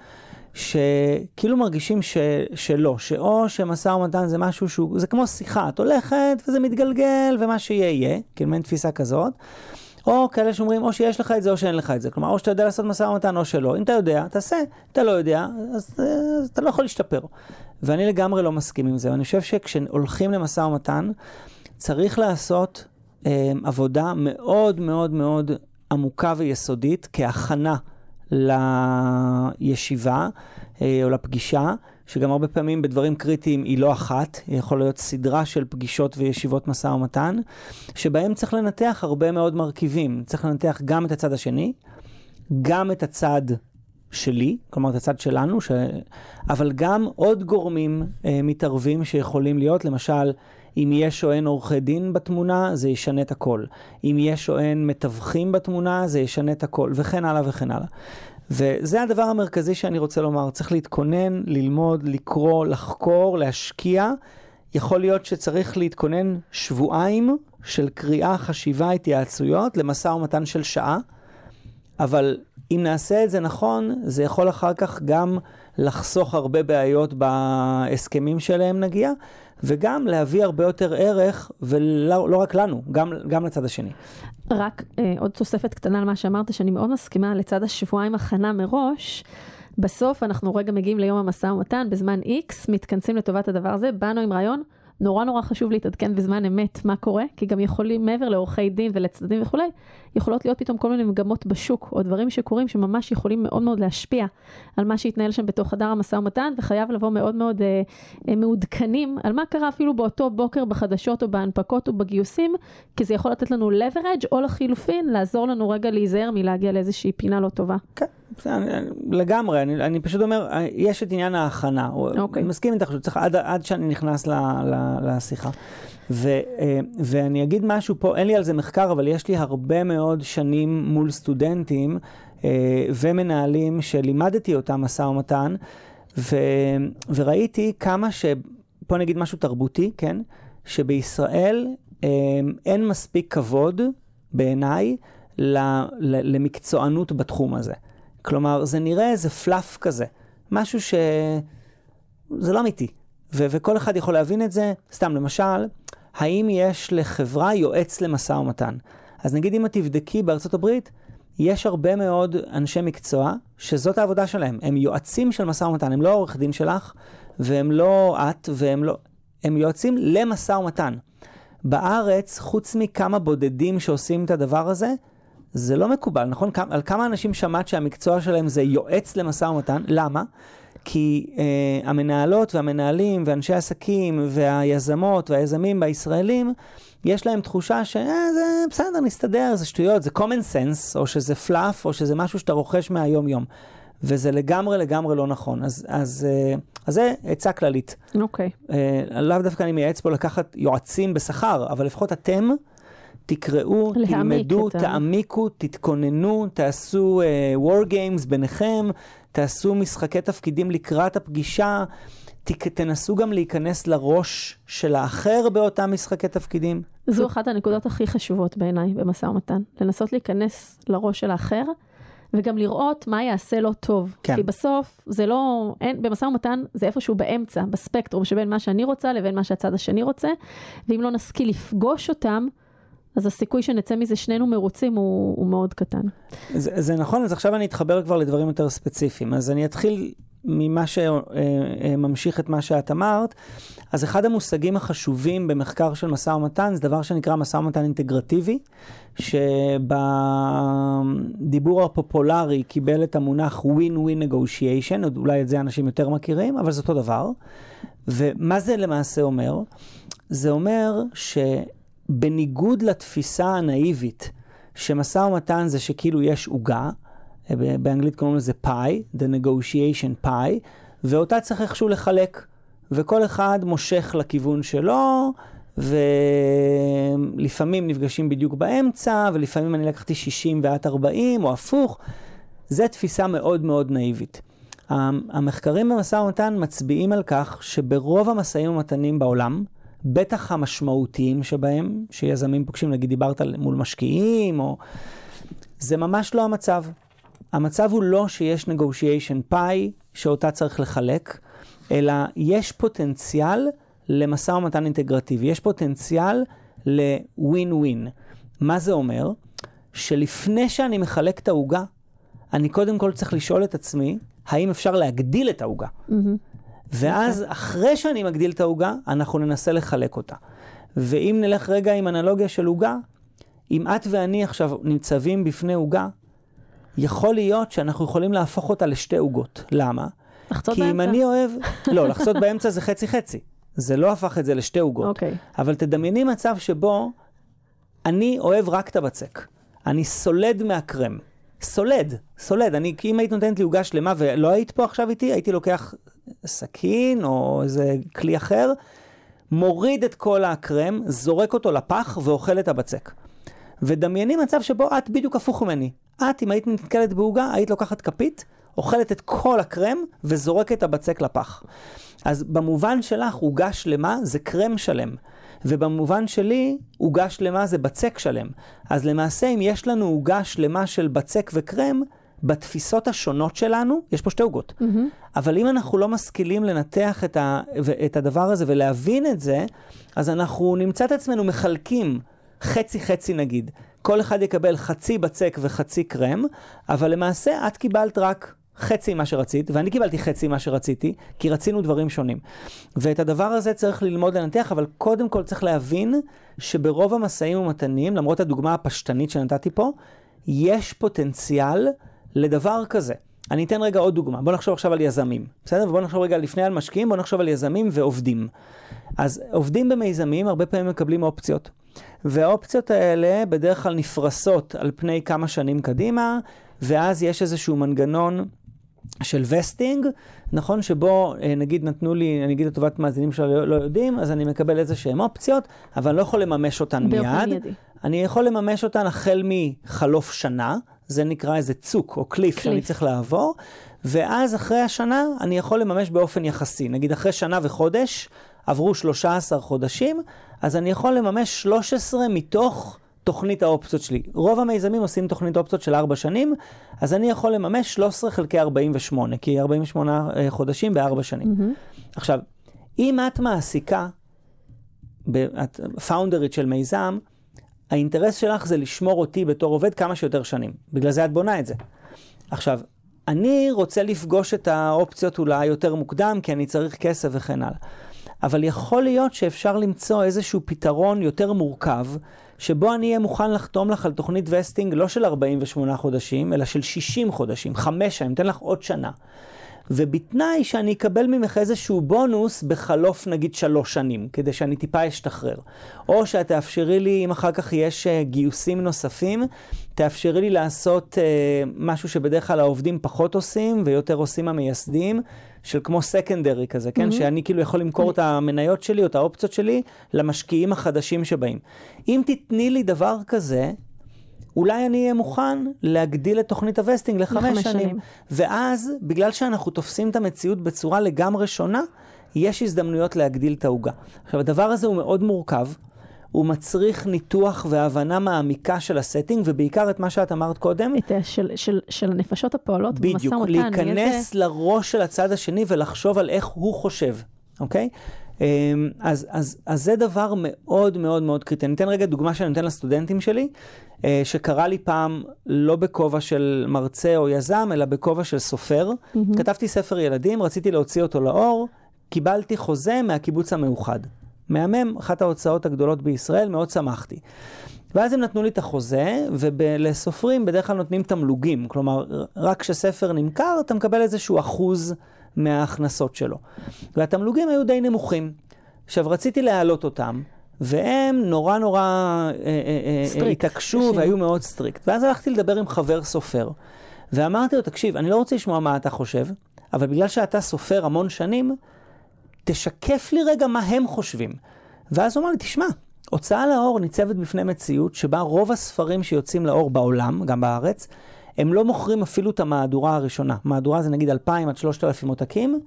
Speaker 3: שכאילו מרגישים ש, שלא, שאו שמשא ומתן זה משהו שהוא, זה כמו שיחה, את הולכת וזה מתגלגל ומה שיהיה יהיה, כאילו מעין תפיסה כזאת, או כאלה שאומרים או שיש לך את זה או שאין לך את זה, כלומר או שאתה יודע לעשות משא ומתן או שלא, אם אתה יודע, תעשה, אם אתה לא יודע, אז, אז אתה לא יכול להשתפר. ואני לגמרי לא מסכים עם זה, ואני חושב שכשהולכים למשא ומתן, צריך לעשות אה, עבודה מאוד מאוד מאוד עמוקה ויסודית כהכנה. לישיבה אה, או לפגישה, שגם הרבה פעמים בדברים קריטיים היא לא אחת, היא יכולה להיות סדרה של פגישות וישיבות משא ומתן, שבהם צריך לנתח הרבה מאוד מרכיבים. צריך לנתח גם את הצד השני, גם את הצד שלי, כלומר את הצד שלנו, ש... אבל גם עוד גורמים אה, מתערבים שיכולים להיות, למשל, אם יש או אין עורכי דין בתמונה, זה ישנה את הכל. אם יש או אין מתווכים בתמונה, זה ישנה את הכל, וכן הלאה וכן הלאה. וזה הדבר המרכזי שאני רוצה לומר, צריך להתכונן, ללמוד, לקרוא, לחקור, להשקיע. יכול להיות שצריך להתכונן שבועיים של קריאה, חשיבה, התייעצויות למשא ומתן של שעה, אבל אם נעשה את זה נכון, זה יכול אחר כך גם לחסוך הרבה בעיות בהסכמים שלהם נגיע, וגם להביא הרבה יותר ערך, ולא לא רק לנו, גם, גם לצד השני.
Speaker 2: רק אה, עוד תוספת קטנה על מה שאמרת, שאני מאוד מסכימה, לצד השבועיים הכנה מראש, בסוף אנחנו רגע מגיעים ליום המשא ומתן, בזמן X, מתכנסים לטובת הדבר הזה, באנו עם רעיון, נורא נורא חשוב להתעדכן בזמן אמת מה קורה, כי גם יכולים, מעבר לעורכי דין ולצדדים וכולי, יכולות להיות פתאום כל מיני מגמות בשוק, או דברים שקורים שממש יכולים מאוד מאוד להשפיע על מה שהתנהל שם בתוך חדר המשא ומתן, וחייב לבוא מאוד מאוד אה, אה, מעודכנים על מה קרה אפילו באותו בוקר בחדשות או בהנפקות או בגיוסים, כי זה יכול לתת לנו leverage, או לחילופין, לעזור לנו רגע להיזהר מלהגיע לאיזושהי פינה לא טובה.
Speaker 3: כן. לגמרי, אני, אני פשוט אומר, יש את עניין ההכנה. Okay. אוקיי. אני מסכים איתך, שצריך עד, עד שאני נכנס ל, ל, לשיחה. ו, אה, ואני אגיד משהו פה, אין לי על זה מחקר, אבל יש לי הרבה מאוד שנים מול סטודנטים אה, ומנהלים שלימדתי אותם משא ומתן, ו, וראיתי כמה ש... פה נגיד משהו תרבותי, כן? שבישראל אה, אין מספיק כבוד, בעיניי, למקצוענות בתחום הזה. כלומר, זה נראה איזה פלאף כזה, משהו ש... זה לא אמיתי. ו- וכל אחד יכול להבין את זה. סתם, למשל, האם יש לחברה יועץ למשא ומתן? אז נגיד אם את תבדקי בארצות הברית, יש הרבה מאוד אנשי מקצוע שזאת העבודה שלהם. הם יועצים של משא ומתן, הם לא עורך דין שלך, והם לא את, והם לא... הם יועצים למשא ומתן. בארץ, חוץ מכמה בודדים שעושים את הדבר הזה, זה לא מקובל, נכון? על כמה אנשים שמעת שהמקצוע שלהם זה יועץ למשא ומתן? למה? כי אה, המנהלות והמנהלים ואנשי העסקים והיזמות והיזמים הישראלים, יש להם תחושה שזה אה, בסדר, נסתדר, זה שטויות, זה common sense, או שזה fluff, או שזה משהו שאתה רוכש מהיום-יום. וזה לגמרי לגמרי לא נכון. אז, אז, אה, אז זה עצה כללית.
Speaker 2: אוקיי. Okay.
Speaker 3: אה, לאו דווקא אני מייעץ פה לקחת יועצים בשכר, אבל לפחות אתם תקראו, תלמדו. תעמיקו, תתכוננו, תעשו uh, war games ביניכם, תעשו משחקי תפקידים לקראת הפגישה, ת, תנסו גם להיכנס לראש של האחר באותם משחקי תפקידים.
Speaker 2: זו אחת הנקודות הכי חשובות בעיניי במשא ומתן, לנסות להיכנס לראש של האחר. וגם לראות מה יעשה לו טוב. כן. כי בסוף זה לא, אין, במשא ומתן זה איפשהו באמצע, בספקטרום שבין מה שאני רוצה לבין מה שהצד השני רוצה, ואם לא נשכיל לפגוש אותם, אז הסיכוי שנצא מזה שנינו מרוצים הוא, הוא מאוד קטן.
Speaker 3: זה, זה נכון, אז עכשיו אני אתחבר כבר לדברים יותר ספציפיים. אז אני אתחיל ממה שממשיך את מה שאת אמרת. אז אחד המושגים החשובים במחקר של משא ומתן זה דבר שנקרא משא ומתן אינטגרטיבי, שבדיבור הפופולרי קיבל את המונח win-win negotiation, אולי את זה אנשים יותר מכירים, אבל זה אותו דבר. ומה זה למעשה אומר? זה אומר ש... בניגוד לתפיסה הנאיבית, שמשא ומתן זה שכאילו יש עוגה, באנגלית קוראים לזה פאי, the negotiation pie, ואותה צריך איכשהו לחלק, וכל אחד מושך לכיוון שלו, ולפעמים נפגשים בדיוק באמצע, ולפעמים אני לקחתי 60 ואת 40, או הפוך. זו תפיסה מאוד מאוד נאיבית. המחקרים במשא ומתן מצביעים על כך שברוב המשאים ומתנים בעולם, בטח המשמעותיים שבהם, שיזמים פוגשים, נגיד דיברת מול משקיעים, או... זה ממש לא המצב. המצב הוא לא שיש negotiation pie שאותה צריך לחלק, אלא יש פוטנציאל למשא ומתן אינטגרטיבי, יש פוטנציאל ל-win-win. מה זה אומר? שלפני שאני מחלק את העוגה, אני קודם כל צריך לשאול את עצמי, האם אפשר להגדיל את העוגה? Mm-hmm. ואז אחרי שאני מגדיל את העוגה, אנחנו ננסה לחלק אותה. ואם נלך רגע עם אנלוגיה של עוגה, אם את ואני עכשיו ניצבים בפני עוגה, יכול להיות שאנחנו יכולים להפוך אותה לשתי עוגות. למה?
Speaker 2: לחצות
Speaker 3: באמצע? כי אם אני אוהב... לא, לחצות באמצע זה חצי-חצי. זה לא הפך את זה לשתי עוגות.
Speaker 2: אוקיי.
Speaker 3: Okay. אבל תדמייני מצב שבו אני אוהב רק את הבצק. אני סולד מהקרם. סולד, סולד. אני, אם היית נותנת לי עוגה שלמה ולא היית פה עכשיו איתי, הייתי לוקח סכין או איזה כלי אחר, מוריד את כל הקרם, זורק אותו לפח ואוכל את הבצק. ודמייני מצב שבו את בדיוק הפוך ממני. את, אם היית נתקלת בעוגה, היית לוקחת כפית, אוכלת את כל הקרם וזורקת את הבצק לפח. אז במובן שלך, עוגה שלמה זה קרם שלם. ובמובן שלי, עוגה שלמה זה בצק שלם. אז למעשה, אם יש לנו עוגה שלמה של בצק וקרם, בתפיסות השונות שלנו, יש פה שתי עוגות. Mm-hmm. אבל אם אנחנו לא משכילים לנתח את, ה, את הדבר הזה ולהבין את זה, אז אנחנו נמצא את עצמנו מחלקים חצי-חצי נגיד. כל אחד יקבל חצי בצק וחצי קרם, אבל למעשה את קיבלת רק חצי ממה שרצית, ואני קיבלתי חצי ממה שרציתי, כי רצינו דברים שונים. ואת הדבר הזה צריך ללמוד לנתח, אבל קודם כל צריך להבין שברוב המשאים ומתנים, למרות הדוגמה הפשטנית שנתתי פה, יש פוטנציאל לדבר כזה. אני אתן רגע עוד דוגמה. בוא נחשוב עכשיו על יזמים, בסדר? ובוא נחשוב רגע לפני על משקיעים, בוא נחשוב על יזמים ועובדים. אז עובדים במיזמים הרבה פעמים מקבלים אופציות. והאופציות האלה בדרך כלל נפרסות על פני כמה שנים קדימה, ואז יש איזשהו מנגנון של וסטינג, נכון? שבו אה, נגיד נתנו לי, אני אגיד לטובת מאזינים שלא לא, לא יודעים, אז אני מקבל איזה שהן אופציות, אבל אני לא יכול לממש אותן מיד.
Speaker 2: מיידי.
Speaker 3: אני יכול לממש אותן החל מחלוף שנה, זה נקרא איזה צוק או קליף, קליף שאני צריך לעבור, ואז אחרי השנה אני יכול לממש באופן יחסי. נגיד אחרי שנה וחודש, עברו 13 חודשים, אז אני יכול לממש 13 מתוך תוכנית האופציות שלי. רוב המיזמים עושים תוכנית אופציות של 4 שנים, אז אני יכול לממש 13 חלקי 48, כי 48 אה, חודשים ב-4 שנים.
Speaker 2: Mm-hmm.
Speaker 3: עכשיו, אם את מעסיקה, את פאונדרית של מיזם, האינטרס שלך זה לשמור אותי בתור עובד כמה שיותר שנים. בגלל זה את בונה את זה. עכשיו, אני רוצה לפגוש את האופציות אולי יותר מוקדם, כי אני צריך כסף וכן הלאה. אבל יכול להיות שאפשר למצוא איזשהו פתרון יותר מורכב, שבו אני אהיה מוכן לחתום לך על תוכנית וסטינג לא של 48 חודשים, אלא של 60 חודשים, חמש שנים, אתן לך עוד שנה. ובתנאי שאני אקבל ממך איזשהו בונוס בחלוף נגיד שלוש שנים, כדי שאני טיפה אשתחרר. או שאת תאפשרי לי, אם אחר כך יש uh, גיוסים נוספים, תאפשרי לי לעשות uh, משהו שבדרך כלל העובדים פחות עושים, ויותר עושים המייסדים, של כמו secondary כזה, כן? Mm-hmm. שאני כאילו יכול למכור את המניות שלי או את האופציות שלי למשקיעים החדשים שבאים. אם תתני לי דבר כזה, אולי אני אהיה מוכן להגדיל את תוכנית ה vesting לחמש, לחמש שנים. שנים. ואז, בגלל שאנחנו תופסים את המציאות בצורה לגמרי שונה, יש הזדמנויות להגדיל את העוגה. עכשיו, הדבר הזה הוא מאוד מורכב. הוא מצריך ניתוח והבנה מעמיקה של ה setting, ובעיקר את מה שאת אמרת קודם.
Speaker 2: את של, של, של הנפשות הפועלות
Speaker 3: במשא ומתן. בדיוק, להיכנס איזה... לראש של הצד השני ולחשוב על איך הוא חושב, אוקיי? אמ, אז, אז, אז זה דבר מאוד מאוד מאוד קריטי. אני אתן רגע דוגמה שאני נותן לסטודנטים שלי, אה, שקרה לי פעם לא בכובע של מרצה או יזם, אלא בכובע של סופר. Mm-hmm. כתבתי ספר ילדים, רציתי להוציא אותו לאור, קיבלתי חוזה מהקיבוץ המאוחד. מהמם, אחת ההוצאות הגדולות בישראל, מאוד שמחתי. ואז הם נתנו לי את החוזה, ולסופרים בדרך כלל נותנים תמלוגים. כלומר, רק כשספר נמכר, אתה מקבל איזשהו אחוז מההכנסות שלו. והתמלוגים היו די נמוכים. עכשיו, רציתי להעלות אותם, והם נורא נורא אה, אה, אה, התעקשו והיו מאוד strict. ואז הלכתי לדבר עם חבר סופר, ואמרתי לו, תקשיב, אני לא רוצה לשמוע מה אתה חושב, אבל בגלל שאתה סופר המון שנים, תשקף לי רגע מה הם חושבים. ואז הוא אמר לי, תשמע, הוצאה לאור ניצבת בפני מציאות שבה רוב הספרים שיוצאים לאור בעולם, גם בארץ, הם לא מוכרים אפילו את המהדורה הראשונה. מהדורה זה נגיד 2,000 עד 3,000 עותקים,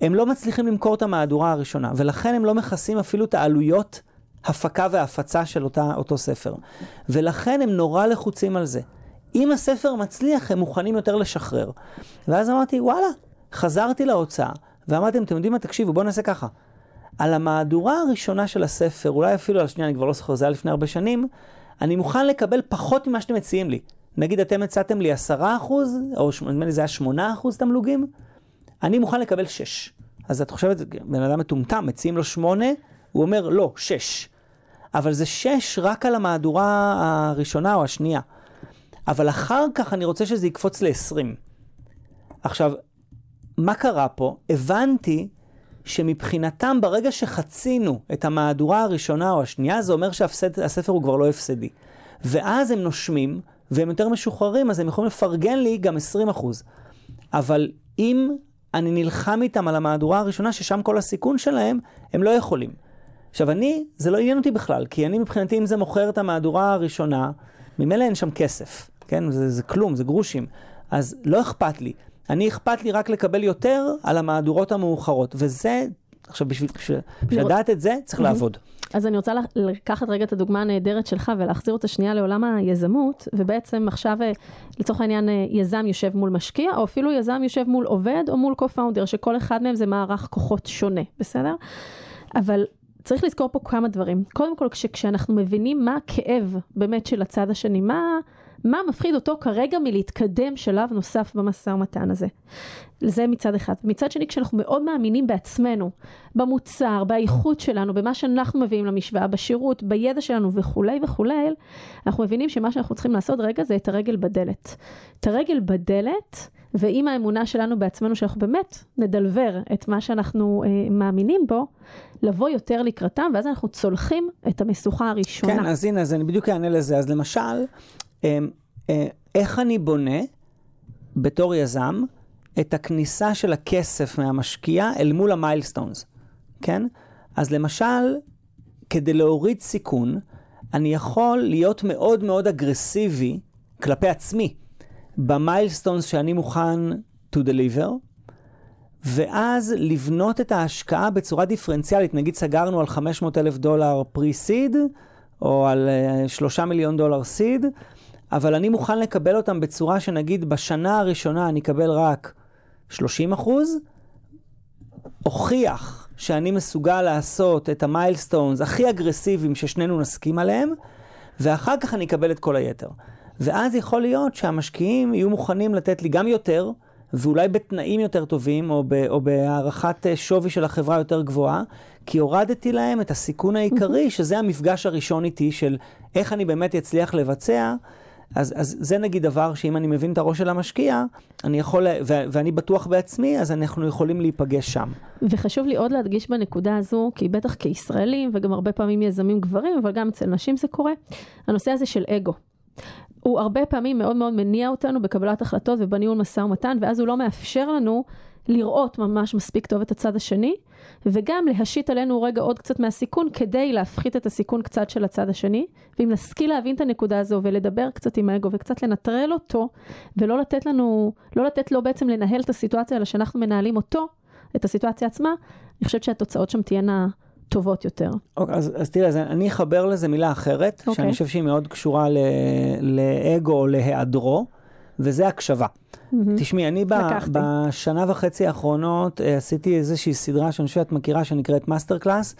Speaker 3: הם לא מצליחים למכור את המהדורה הראשונה, ולכן הם לא מכסים אפילו את העלויות הפקה והפצה של אותה, אותו ספר. ולכן הם נורא לחוצים על זה. אם הספר מצליח, הם מוכנים יותר לשחרר. ואז אמרתי, וואלה, חזרתי להוצאה, ואמרתי להם, אתם יודעים מה, תקשיבו, בואו נעשה ככה. על המהדורה הראשונה של הספר, אולי אפילו על השנייה, אני כבר לא זוכר, זה היה לפני הרבה שנים, אני מוכן לקבל פחות ממה שאתם מציעים לי. נגיד אתם הצעתם לי 10 אחוז, או נדמה לי זה היה 8 אחוז תמלוגים, אני מוכן לקבל 6. אז את חושבת, בן אדם מטומטם, מציעים לו 8, הוא אומר לא, 6. אבל זה 6 רק על המהדורה הראשונה או השנייה. אבל אחר כך אני רוצה שזה יקפוץ ל-20. עכשיו, מה קרה פה? הבנתי שמבחינתם ברגע שחצינו את המהדורה הראשונה או השנייה, זה אומר שהספר הוא כבר לא הפסדי. ואז הם נושמים, והם יותר משוחררים, אז הם יכולים לפרגן לי גם 20%. אבל אם אני נלחם איתם על המהדורה הראשונה, ששם כל הסיכון שלהם, הם לא יכולים. עכשיו אני, זה לא עניין אותי בכלל, כי אני מבחינתי, אם זה מוכר את המהדורה הראשונה, ממילא אין שם כסף, כן? זה, זה כלום, זה גרושים. אז לא אכפת לי. אני אכפת לי רק לקבל יותר על המהדורות המאוחרות, וזה, עכשיו בשביל, בשביל לדעת את זה, צריך לעבוד.
Speaker 2: אז אני רוצה לקחת רגע את הדוגמה הנהדרת שלך ולהחזיר אותה שנייה לעולם היזמות, ובעצם עכשיו, אה, לצורך העניין, אה, יזם יושב מול משקיע, או אפילו יזם יושב מול עובד או מול co-founder, שכל אחד מהם זה מערך כוחות שונה, בסדר? אבל צריך לזכור פה כמה דברים. קודם כל, כשאנחנו מבינים מה הכאב באמת של הצד השני, מה... מה מפחיד אותו כרגע מלהתקדם שלב נוסף במשא ומתן הזה. זה מצד אחד. מצד שני, כשאנחנו מאוד מאמינים בעצמנו, במוצר, באיכות שלנו, במה שאנחנו מביאים למשוואה, בשירות, בידע שלנו וכולי וכולי, אנחנו מבינים שמה שאנחנו צריכים לעשות רגע זה את הרגל בדלת. את הרגל בדלת, ועם האמונה שלנו בעצמנו, שאנחנו באמת נדלבר את מה שאנחנו אה, מאמינים בו, לבוא יותר לקראתם, ואז אנחנו צולחים את המשוכה הראשונה.
Speaker 3: כן, אז הנה, אז אני בדיוק אענה לזה. אז למשל, איך אני בונה בתור יזם את הכניסה של הכסף מהמשקיע אל מול ה milestones, כן? אז למשל, כדי להוריד סיכון, אני יכול להיות מאוד מאוד אגרסיבי כלפי עצמי ב milestones שאני מוכן to deliver, ואז לבנות את ההשקעה בצורה דיפרנציאלית. נגיד סגרנו על 500 אלף דולר pre-seed, או על 3 אה, מיליון דולר seed, אבל אני מוכן לקבל אותם בצורה שנגיד בשנה הראשונה אני אקבל רק 30 אחוז, הוכיח שאני מסוגל לעשות את המיילסטונס הכי אגרסיביים ששנינו נסכים עליהם, ואחר כך אני אקבל את כל היתר. ואז יכול להיות שהמשקיעים יהיו מוכנים לתת לי גם יותר, ואולי בתנאים יותר טובים, או, ב, או בהערכת אה, שווי של החברה יותר גבוהה, כי הורדתי להם את הסיכון העיקרי, שזה המפגש הראשון איתי של איך אני באמת אצליח לבצע. אז, אז זה נגיד דבר שאם אני מבין את הראש של המשקיע, אני יכול, ו- ואני בטוח בעצמי, אז אנחנו יכולים להיפגש שם.
Speaker 2: וחשוב לי עוד להדגיש בנקודה הזו, כי בטח כישראלים, וגם הרבה פעמים יזמים גברים, אבל גם אצל נשים זה קורה, הנושא הזה של אגו. הוא הרבה פעמים מאוד מאוד מניע אותנו בקבלת החלטות ובניהול משא ומתן, ואז הוא לא מאפשר לנו לראות ממש מספיק טוב את הצד השני, וגם להשית עלינו רגע עוד קצת מהסיכון כדי להפחית את הסיכון קצת של הצד השני. ואם נשכיל להבין את הנקודה הזו ולדבר קצת עם האגו וקצת לנטרל אותו, ולא לתת לנו, לא לתת לו בעצם לנהל את הסיטואציה, אלא שאנחנו מנהלים אותו, את הסיטואציה עצמה, אני חושבת שהתוצאות שם תהיינה טובות יותר.
Speaker 3: אוקיי, אז, אז תראה, אז אני אחבר לזה מילה אחרת, אוקיי. שאני חושב שהיא מאוד קשורה ל, לאגו או להיעדרו, וזה הקשבה. Mm-hmm. תשמעי, אני ב, בשנה וחצי האחרונות אה, עשיתי איזושהי סדרה שאני חושב שאת מכירה, שנקראת Master Class.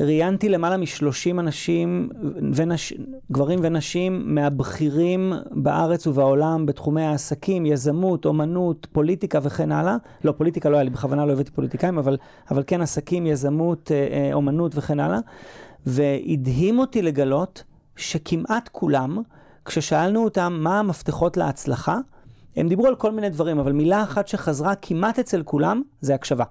Speaker 3: ראיינתי למעלה מ-30 אנשים, ונש... גברים ונשים, מהבכירים בארץ ובעולם בתחומי העסקים, יזמות, אומנות, פוליטיקה וכן הלאה. לא, פוליטיקה לא היה לי, בכוונה לא הבאתי פוליטיקאים, אבל, אבל כן עסקים, יזמות, אה, אה, אומנות וכן הלאה. והדהים אותי לגלות שכמעט כולם, כששאלנו אותם מה המפתחות להצלחה, הם דיברו על כל מיני דברים, אבל מילה אחת שחזרה כמעט אצל כולם זה הקשבה.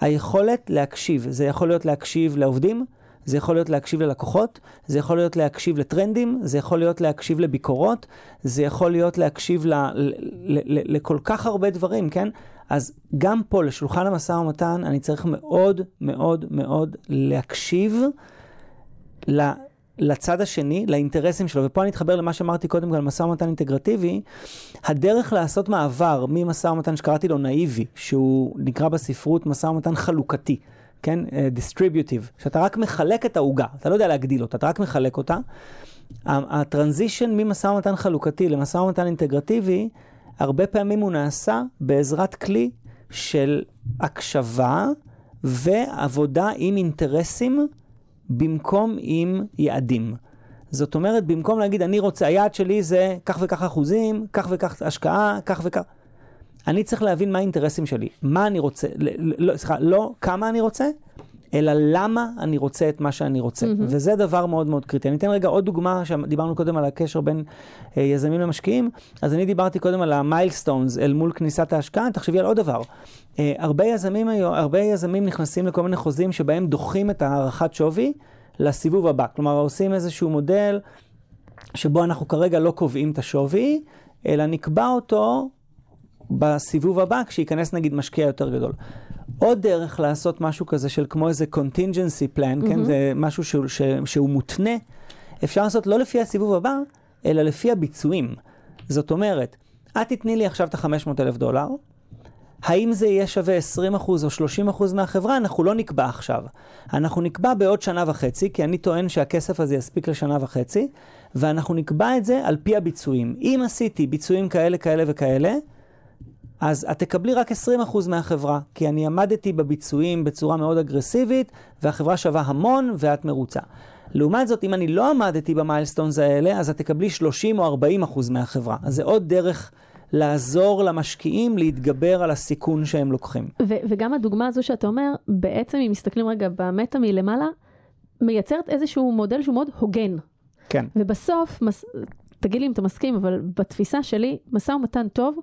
Speaker 3: היכולת להקשיב, זה יכול להיות להקשיב לעובדים, זה יכול להיות להקשיב ללקוחות, זה יכול להיות להקשיב לטרנדים, זה יכול להיות להקשיב לביקורות, זה יכול להיות להקשיב ל, ל, ל, ל, לכל כך הרבה דברים, כן? אז גם פה, לשולחן המשא ומתן, אני צריך מאוד מאוד מאוד להקשיב. לצד השני, לאינטרסים שלו, ופה אני אתחבר למה שאמרתי קודם על משא ומתן אינטגרטיבי, הדרך לעשות מעבר ממשא ומתן שקראתי לו נאיבי, שהוא נקרא בספרות משא ומתן חלוקתי, כן? דיסטריביוטיב, uh, שאתה רק מחלק את העוגה, אתה לא יודע להגדיל אותה, אתה רק מחלק אותה. הטרנזישן ממשא ומתן חלוקתי למשא ומתן אינטגרטיבי, הרבה פעמים הוא נעשה בעזרת כלי של הקשבה ועבודה עם אינטרסים במקום עם יעדים. זאת אומרת, במקום להגיד, אני רוצה, היעד שלי זה כך וכך אחוזים, כך וכך השקעה, כך וכך. אני צריך להבין מה האינטרסים שלי, מה אני רוצה, לא, סליחה, לא כמה אני רוצה, אלא למה אני רוצה את מה שאני רוצה. Mm-hmm. וזה דבר מאוד מאוד קריטי. אני אתן רגע עוד דוגמה, שדיברנו קודם על הקשר בין אה, יזמים למשקיעים, אז אני דיברתי קודם על המיילסטונס אל מול כניסת ההשקעה, תחשבי על עוד דבר. אה, הרבה, יזמים, הרבה יזמים נכנסים לכל מיני חוזים שבהם דוחים את הערכת שווי לסיבוב הבא. כלומר, עושים איזשהו מודל שבו אנחנו כרגע לא קובעים את השווי, אלא נקבע אותו בסיבוב הבא, כשייכנס נגיד משקיע יותר גדול. עוד דרך לעשות משהו כזה של כמו איזה contingency plan, mm-hmm. כן, זה משהו שהוא, ש, שהוא מותנה, אפשר לעשות לא לפי הסיבוב הבא, אלא לפי הביצועים. זאת אומרת, את תתני לי עכשיו את ה-500 אלף דולר, האם זה יהיה שווה 20% או 30% מהחברה, אנחנו לא נקבע עכשיו. אנחנו נקבע בעוד שנה וחצי, כי אני טוען שהכסף הזה יספיק לשנה וחצי, ואנחנו נקבע את זה על פי הביצועים. אם עשיתי ביצועים כאלה, כאלה וכאלה, אז את תקבלי רק 20% מהחברה, כי אני עמדתי בביצועים בצורה מאוד אגרסיבית, והחברה שווה המון ואת מרוצה. לעומת זאת, אם אני לא עמדתי במיילסטונס האלה, אז את תקבלי 30 או 40 אחוז מהחברה. אז זה עוד דרך לעזור למשקיעים להתגבר על הסיכון שהם לוקחים.
Speaker 2: ו- וגם הדוגמה הזו שאתה אומר, בעצם אם מסתכלים רגע במטה מלמעלה, מייצרת איזשהו מודל שהוא מאוד הוגן.
Speaker 3: כן.
Speaker 2: ובסוף, מס... תגיד לי אם אתה מסכים, אבל בתפיסה שלי, משא ומתן טוב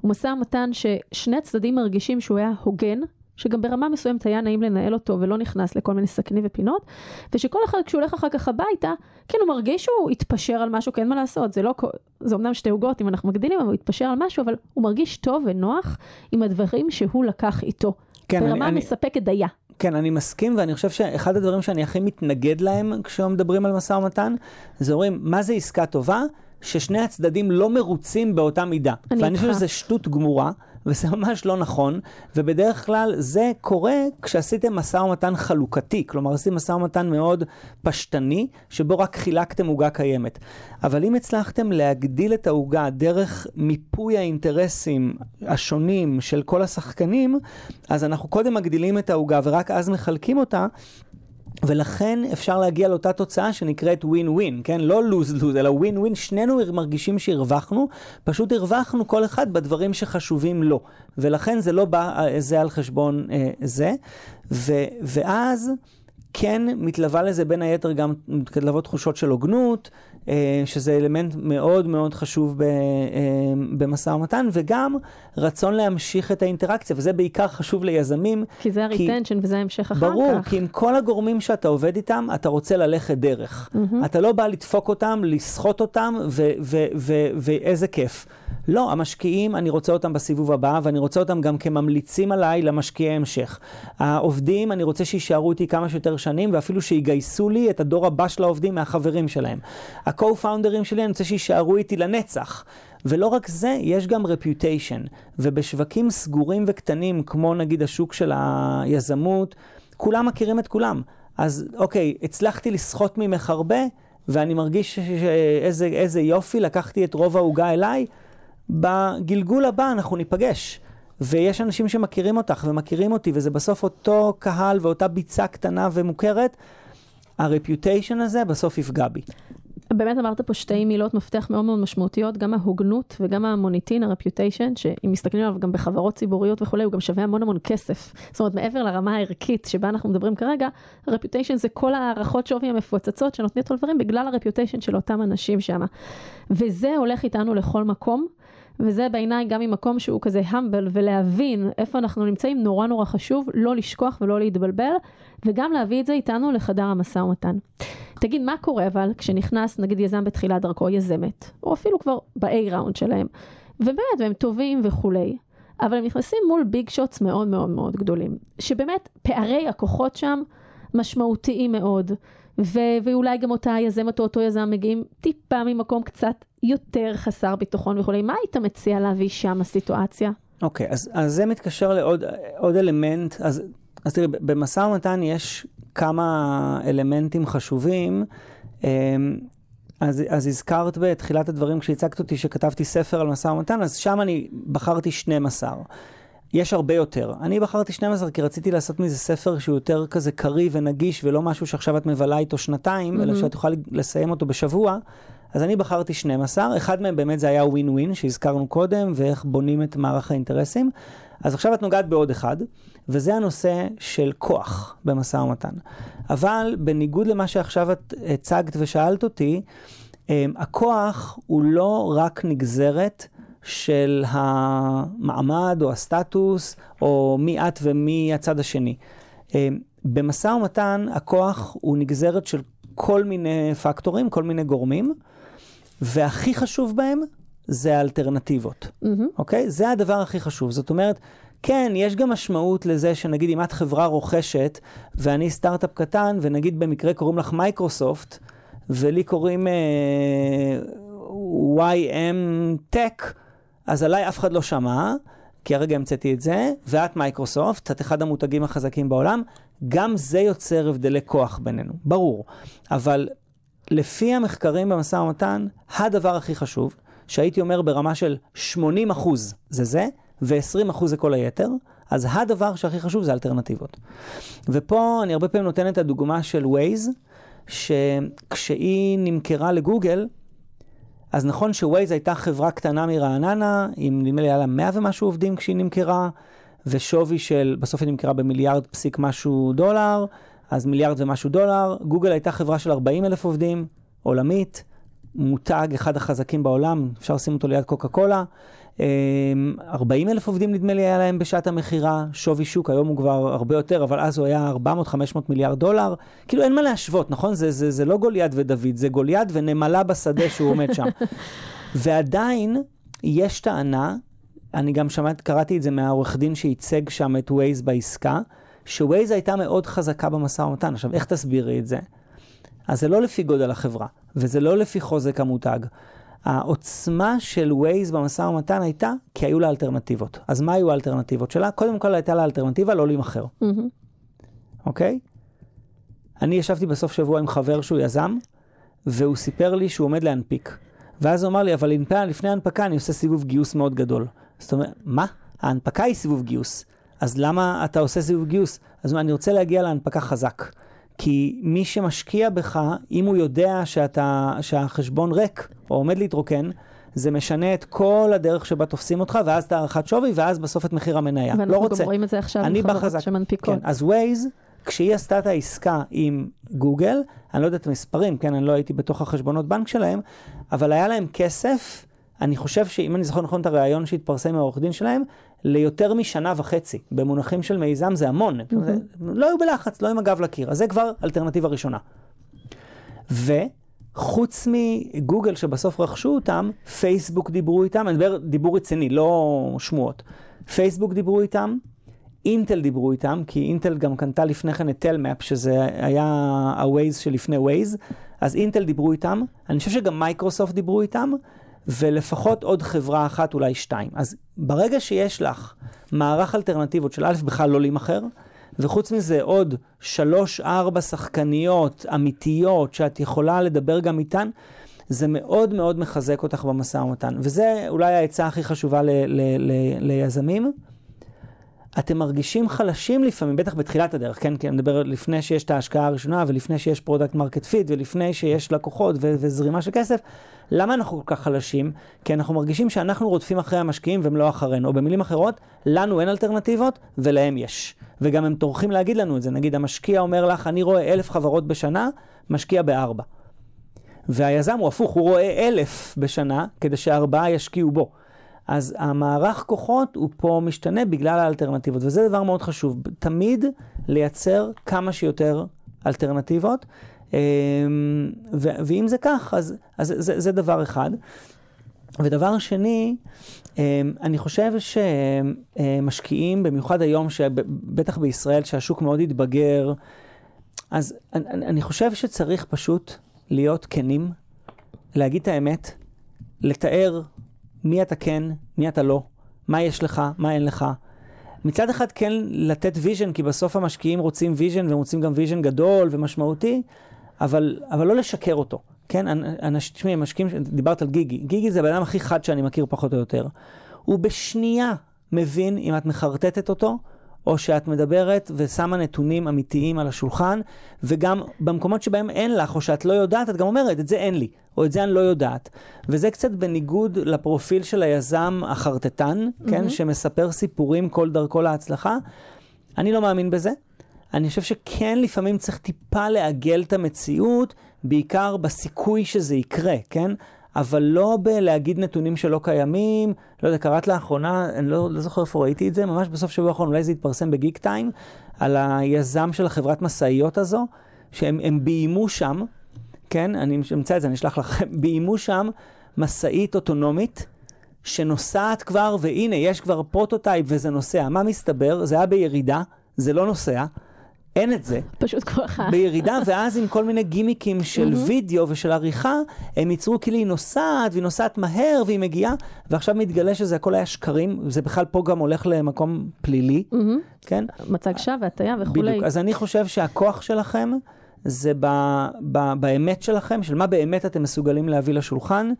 Speaker 2: הוא משא ומתן ששני הצדדים מרגישים שהוא היה הוגן, שגם ברמה מסוימת היה נעים לנהל אותו ולא נכנס לכל מיני סכנים ופינות, ושכל אחד כשהוא הולך אחר כך הביתה, כן הוא מרגיש שהוא התפשר על משהו, כי אין מה לעשות, זה לא, זה אמנם שתי עוגות אם אנחנו מגדילים, אבל הוא התפשר על משהו, אבל הוא מרגיש טוב ונוח עם הדברים שהוא לקח איתו. כן, ברמה אני, מספקת דייה.
Speaker 3: כן, אני מסכים, ואני חושב שאחד הדברים שאני הכי מתנגד להם כשמדברים על משא ומתן, זה אומרים, מה זה עסקה טובה? ששני הצדדים לא מרוצים באותה מידה.
Speaker 2: אני
Speaker 3: ואני חושב
Speaker 2: איתך.
Speaker 3: שזה שטות גמורה, וזה ממש לא נכון, ובדרך כלל זה קורה כשעשיתם משא ומתן חלוקתי, כלומר עשיתם משא ומתן מאוד פשטני, שבו רק חילקתם עוגה קיימת. אבל אם הצלחתם להגדיל את העוגה דרך מיפוי האינטרסים השונים של כל השחקנים, אז אנחנו קודם מגדילים את העוגה ורק אז מחלקים אותה. ולכן אפשר להגיע לאותה תוצאה שנקראת ווין ווין, כן? לא לוז לוז, אלא ווין ווין, שנינו מרגישים שהרווחנו, פשוט הרווחנו כל אחד בדברים שחשובים לו. ולכן זה לא בא אה, זה על חשבון אה, זה. ו, ואז כן מתלווה לזה בין היתר גם מתלוות תחושות של הוגנות, שזה אלמנט מאוד מאוד חשוב אה, במשא ומתן, וגם רצון להמשיך את האינטראקציה, וזה בעיקר חשוב ליזמים.
Speaker 2: כי זה הריטנשן וזה ההמשך אחר
Speaker 3: ברור,
Speaker 2: כך.
Speaker 3: כי עם כל הגורמים שאתה עובד איתם, אתה רוצה ללכת דרך.
Speaker 2: מהמם.
Speaker 3: אתה לא בא לדפוק אותם, לסחוט אותם, ואיזה כיף. לא, המשקיעים, אני רוצה אותם בסיבוב הבא, ואני רוצה אותם גם כממליצים עליי למשקיעי המשך. העובדים, אני רוצה שיישארו איתי כמה שיותר שנים, ואפילו שיגייסו לי את הדור הבא של העובדים מהחברים שלהם. ה-co-founders שלי, אני רוצה שיישארו איתי לנצח. ולא רק זה, יש גם רפיוטיישן. ובשווקים סגורים וקטנים, כמו נגיד השוק של היזמות, כולם מכירים את כולם. אז אוקיי, הצלחתי לסחוט ממך הרבה, ואני מרגיש שאיזה איזה יופי, לקחתי את רוב העוגה אליי, בגלגול הבא אנחנו ניפגש. ויש אנשים שמכירים אותך ומכירים אותי, וזה בסוף אותו קהל ואותה ביצה קטנה ומוכרת, הרפיוטיישן הזה בסוף יפגע בי.
Speaker 2: באמת אמרת פה שתי מילות מפתח מאוד מאוד משמעותיות, גם ההוגנות וגם המוניטין, הרפיוטיישן, שאם מסתכלים עליו גם בחברות ציבוריות וכולי, הוא גם שווה המון המון כסף. זאת אומרת, מעבר לרמה הערכית שבה אנחנו מדברים כרגע, הרפיוטיישן זה כל הערכות שווי המפוצצות שנותנות לדברים בגלל הרפיוטיישן של אותם אנשים שם. וזה הולך איתנו לכל מקום. וזה בעיניי גם ממקום שהוא כזה המבל ולהבין איפה אנחנו נמצאים נורא נורא חשוב לא לשכוח ולא להתבלבל וגם להביא את זה איתנו לחדר המשא ומתן. תגיד מה קורה אבל כשנכנס נגיד יזם בתחילת דרכו יזמת או אפילו כבר ב-A ראונד שלהם ובאמת והם טובים וכולי אבל הם נכנסים מול ביג שוטס מאוד מאוד מאוד גדולים שבאמת פערי הכוחות שם משמעותיים מאוד. ו- ואולי גם אותה יזמת או אותו יזם מגיעים טיפה ממקום קצת יותר חסר ביטחון וכולי. מה היית מציע להביא שם הסיטואציה?
Speaker 3: אוקיי, אז, אז זה מתקשר לעוד עוד אלמנט. אז, אז תראי, במשא ומתן יש כמה אלמנטים חשובים. אמ, אז, אז הזכרת בתחילת הדברים כשהצגת אותי שכתבתי ספר על משא ומתן, אז שם אני בחרתי 12. יש הרבה יותר. אני בחרתי 12 כי רציתי לעשות מזה ספר שהוא יותר כזה קריא ונגיש ולא משהו שעכשיו את מבלה איתו שנתיים, אלא
Speaker 2: מהמם.
Speaker 3: שאת יכולה לסיים אותו בשבוע. אז אני בחרתי 12, אחד מהם באמת זה היה ווין ווין שהזכרנו קודם, ואיך בונים את מערך האינטרסים. אז עכשיו את נוגעת בעוד אחד, וזה הנושא של כוח במשא ומתן. אבל בניגוד למה שעכשיו את הצגת ושאלת אותי, אמ, הכוח הוא לא רק נגזרת של המעמד או הסטטוס, או מי את ומי הצד השני. אמ, במשא ומתן הכוח הוא נגזרת של כל מיני פקטורים, כל מיני גורמים, והכי חשוב בהם זה האלטרנטיבות.
Speaker 2: מהמם.
Speaker 3: אוקיי? זה הדבר הכי חשוב. זאת אומרת, כן, יש גם משמעות לזה שנגיד אם את חברה רוכשת ואני סטארט-אפ קטן, ונגיד במקרה קוראים לך מייקרוסופט, ולי קוראים אה, YM Tech, אז עליי אף אחד לא שמע, כי הרגע המצאתי את זה, ואת מייקרוסופט, את אחד המותגים החזקים בעולם, גם זה יוצר הבדלי כוח בינינו, ברור. אבל לפי המחקרים במשא ומתן, הדבר הכי חשוב, שהייתי אומר ברמה של 80 אחוז זה זה, ו-20 אחוז זה כל היתר, אז הדבר שהכי חשוב זה אלטרנטיבות. ופה אני הרבה פעמים נותן את הדוגמה של Waze, שכשהיא נמכרה לגוגל, אז נכון שווייז הייתה חברה קטנה מרעננה, עם נדמה לי היה לה 100 ומשהו עובדים כשהיא נמכרה, ושווי של, בסוף היא נמכרה במיליארד פסיק משהו דולר, אז מיליארד ומשהו דולר. גוגל הייתה חברה של 40 אלף עובדים, עולמית, מותג אחד החזקים בעולם, אפשר לשים אותו ליד קוקה קולה. 40 אלף עובדים נדמה לי היה להם בשעת המכירה, שווי שוק, היום הוא כבר הרבה יותר, אבל אז הוא היה 400-500 מיליארד דולר. כאילו אין מה להשוות, נכון? זה, זה, זה לא גוליית ודוד, זה גוליית ונמלה בשדה שהוא עומד שם. ועדיין יש טענה, אני גם שמעת, קראתי את זה מהעורך דין שייצג שם את ווייז בעסקה, שווייז הייתה מאוד חזקה במשא ומתן. עכשיו, איך תסבירי את זה? אז זה לא לפי גודל החברה, וזה לא לפי חוזק המותג. העוצמה של ווייז במשא ומתן הייתה כי היו לה אלטרנטיבות. אז מה היו האלטרנטיבות שלה? קודם כל הייתה לה אלטרנטיבה לא להימכר,
Speaker 2: מהמם.
Speaker 3: אוקיי? אני ישבתי בסוף שבוע עם חבר שהוא יזם, והוא סיפר לי שהוא עומד להנפיק. ואז הוא אמר לי, אבל לפני- ההנפקה אני עושה סיבוב גיוס מאוד גדול. זאת אומרת, מה? ההנפקה היא סיבוב גיוס. אז למה אתה עושה סיבוב גיוס? אז אני רוצה להגיע להנפקה חזק. כי מי שמשקיע בך, אם הוא יודע שאתה, שהחשבון ריק או עומד להתרוקן, זה משנה את כל הדרך שבה תופסים אותך, ואז את הערכת שווי, ואז בסוף את מחיר המניה.
Speaker 2: ואנחנו
Speaker 3: לא
Speaker 2: גם
Speaker 3: רוצה.
Speaker 2: רואים את זה עכשיו
Speaker 3: אני
Speaker 2: עם
Speaker 3: בא
Speaker 2: חברות
Speaker 3: חזק.
Speaker 2: שמנפיקות.
Speaker 3: כן, אז ווייז, כשהיא עשתה את העסקה עם גוגל, אני לא יודע את המספרים, כן, אני לא הייתי בתוך החשבונות בנק שלהם, אבל היה להם כסף, אני חושב שאם אני זוכר נכון את הריאיון שהתפרסם מהעורך דין שלהם, ליותר משנה וחצי. במונחים של מיזם זה המון. זה, לא היו בלחץ, לא עם הגב לקיר. אז זה כבר אלטרנטיבה ראשונה. וחוץ מגוגל שבסוף רכשו אותם, פייסבוק דיברו איתם, אני מדבר דיבור רציני, לא שמועות. פייסבוק דיברו איתם, אינטל דיברו איתם, כי אינטל גם קנתה לפני כן את טלמאפ, שזה היה ה-Waze שלפני Waze, אז אינטל דיברו איתם, אני חושב שגם מייקרוסופט דיברו איתם, ולפחות עוד חברה אחת, אולי שתיים. אז ברגע שיש לך מערך אלטרנטיבות של א', בכלל לא להימכר, וחוץ מזה עוד שלוש-ארבע שחקניות אמיתיות שאת יכולה לדבר גם איתן, זה מאוד מאוד מחזק אותך במשא ומתן. וזה אולי העצה הכי חשובה ל- ל- ל- ליזמים. אתם מרגישים חלשים לפעמים, בטח בתחילת הדרך, כן? כי אני מדבר לפני שיש את ההשקעה הראשונה, ולפני שיש product market fit, ולפני שיש לקוחות ו- וזרימה של כסף. למה אנחנו כל כך חלשים? כי אנחנו מרגישים שאנחנו רודפים אחרי המשקיעים והם לא אחרינו. או במילים אחרות, לנו אין אלטרנטיבות ולהם יש. וגם הם טורחים להגיד לנו את זה. נגיד, המשקיע אומר לך, אני רואה אלף חברות בשנה, משקיע בארבע. והיזם הוא הפוך, הוא רואה אלף בשנה, כדי שארבעה ישקיעו בו. אז המערך כוחות הוא פה משתנה בגלל האלטרנטיבות, וזה דבר מאוד חשוב. תמיד לייצר כמה שיותר אלטרנטיבות, אמ, ו- ואם זה כך, אז, אז זה, זה דבר אחד. ודבר שני, אמ, אני חושב שמשקיעים, במיוחד היום, שבטח בישראל, שהשוק מאוד התבגר, אז אני- אני חושב שצריך פשוט להיות כנים, להגיד את האמת, לתאר מי אתה כן, מי אתה לא, מה יש לך, מה אין לך. מצד אחד כן לתת vision, כי בסוף המשקיעים רוצים vision, והם רוצים גם vision גדול ומשמעותי, אבל, אבל לא לשקר אותו. כן, אנשים, תשמעי, משקיעים, דיברת על גיגי, גיגי זה הבן אדם הכי חד שאני מכיר פחות או יותר. הוא בשנייה מבין אם את מחרטטת אותו, או שאת מדברת ושמה נתונים אמיתיים על השולחן, וגם במקומות שבהם אין לך, או שאת לא יודעת, את גם אומרת, את זה אין לי, או את זה אני לא יודעת. וזה קצת בניגוד לפרופיל של היזם החרטטן, mm-hmm. כן, שמספר סיפורים כל דרכו להצלחה. אני לא מאמין בזה. אני חושב שכן, לפעמים צריך טיפה לעגל את המציאות, בעיקר בסיכוי שזה יקרה, כן? אבל לא בלהגיד נתונים שלא קיימים. לא יודע, קראת לאחרונה, אני לא, לא זוכר איפה ראיתי את זה, ממש בסוף שבוע האחרון, אולי זה התפרסם בגיק טיים, על היזם של החברת משאיות הזו, שהם הם ביימו שם, כן, אני אמצא את זה, אני אשלח לכם, ביימו שם משאית אוטונומית. שנוסעת כבר, והנה, יש כבר prototype וזה נוסע. מה מסתבר? זה היה בירידה, זה לא נוסע. אין את זה.
Speaker 2: פשוט כוח ה...
Speaker 3: בירידה, ואז עם כל מיני גימיקים של וידאו ושל עריכה, הם ייצרו כאילו היא נוסעת, והיא נוסעת מהר, והיא מגיעה, ועכשיו מתגלה שזה הכל היה שקרים, זה בכלל פה גם הולך למקום פלילי, כן?
Speaker 2: מצג שווא והטיה וכולי.
Speaker 3: בדיוק. אז אני חושב שהכוח שלכם זה ב, ב, באמת שלכם, של מה באמת אתם מסוגלים להביא לשולחן,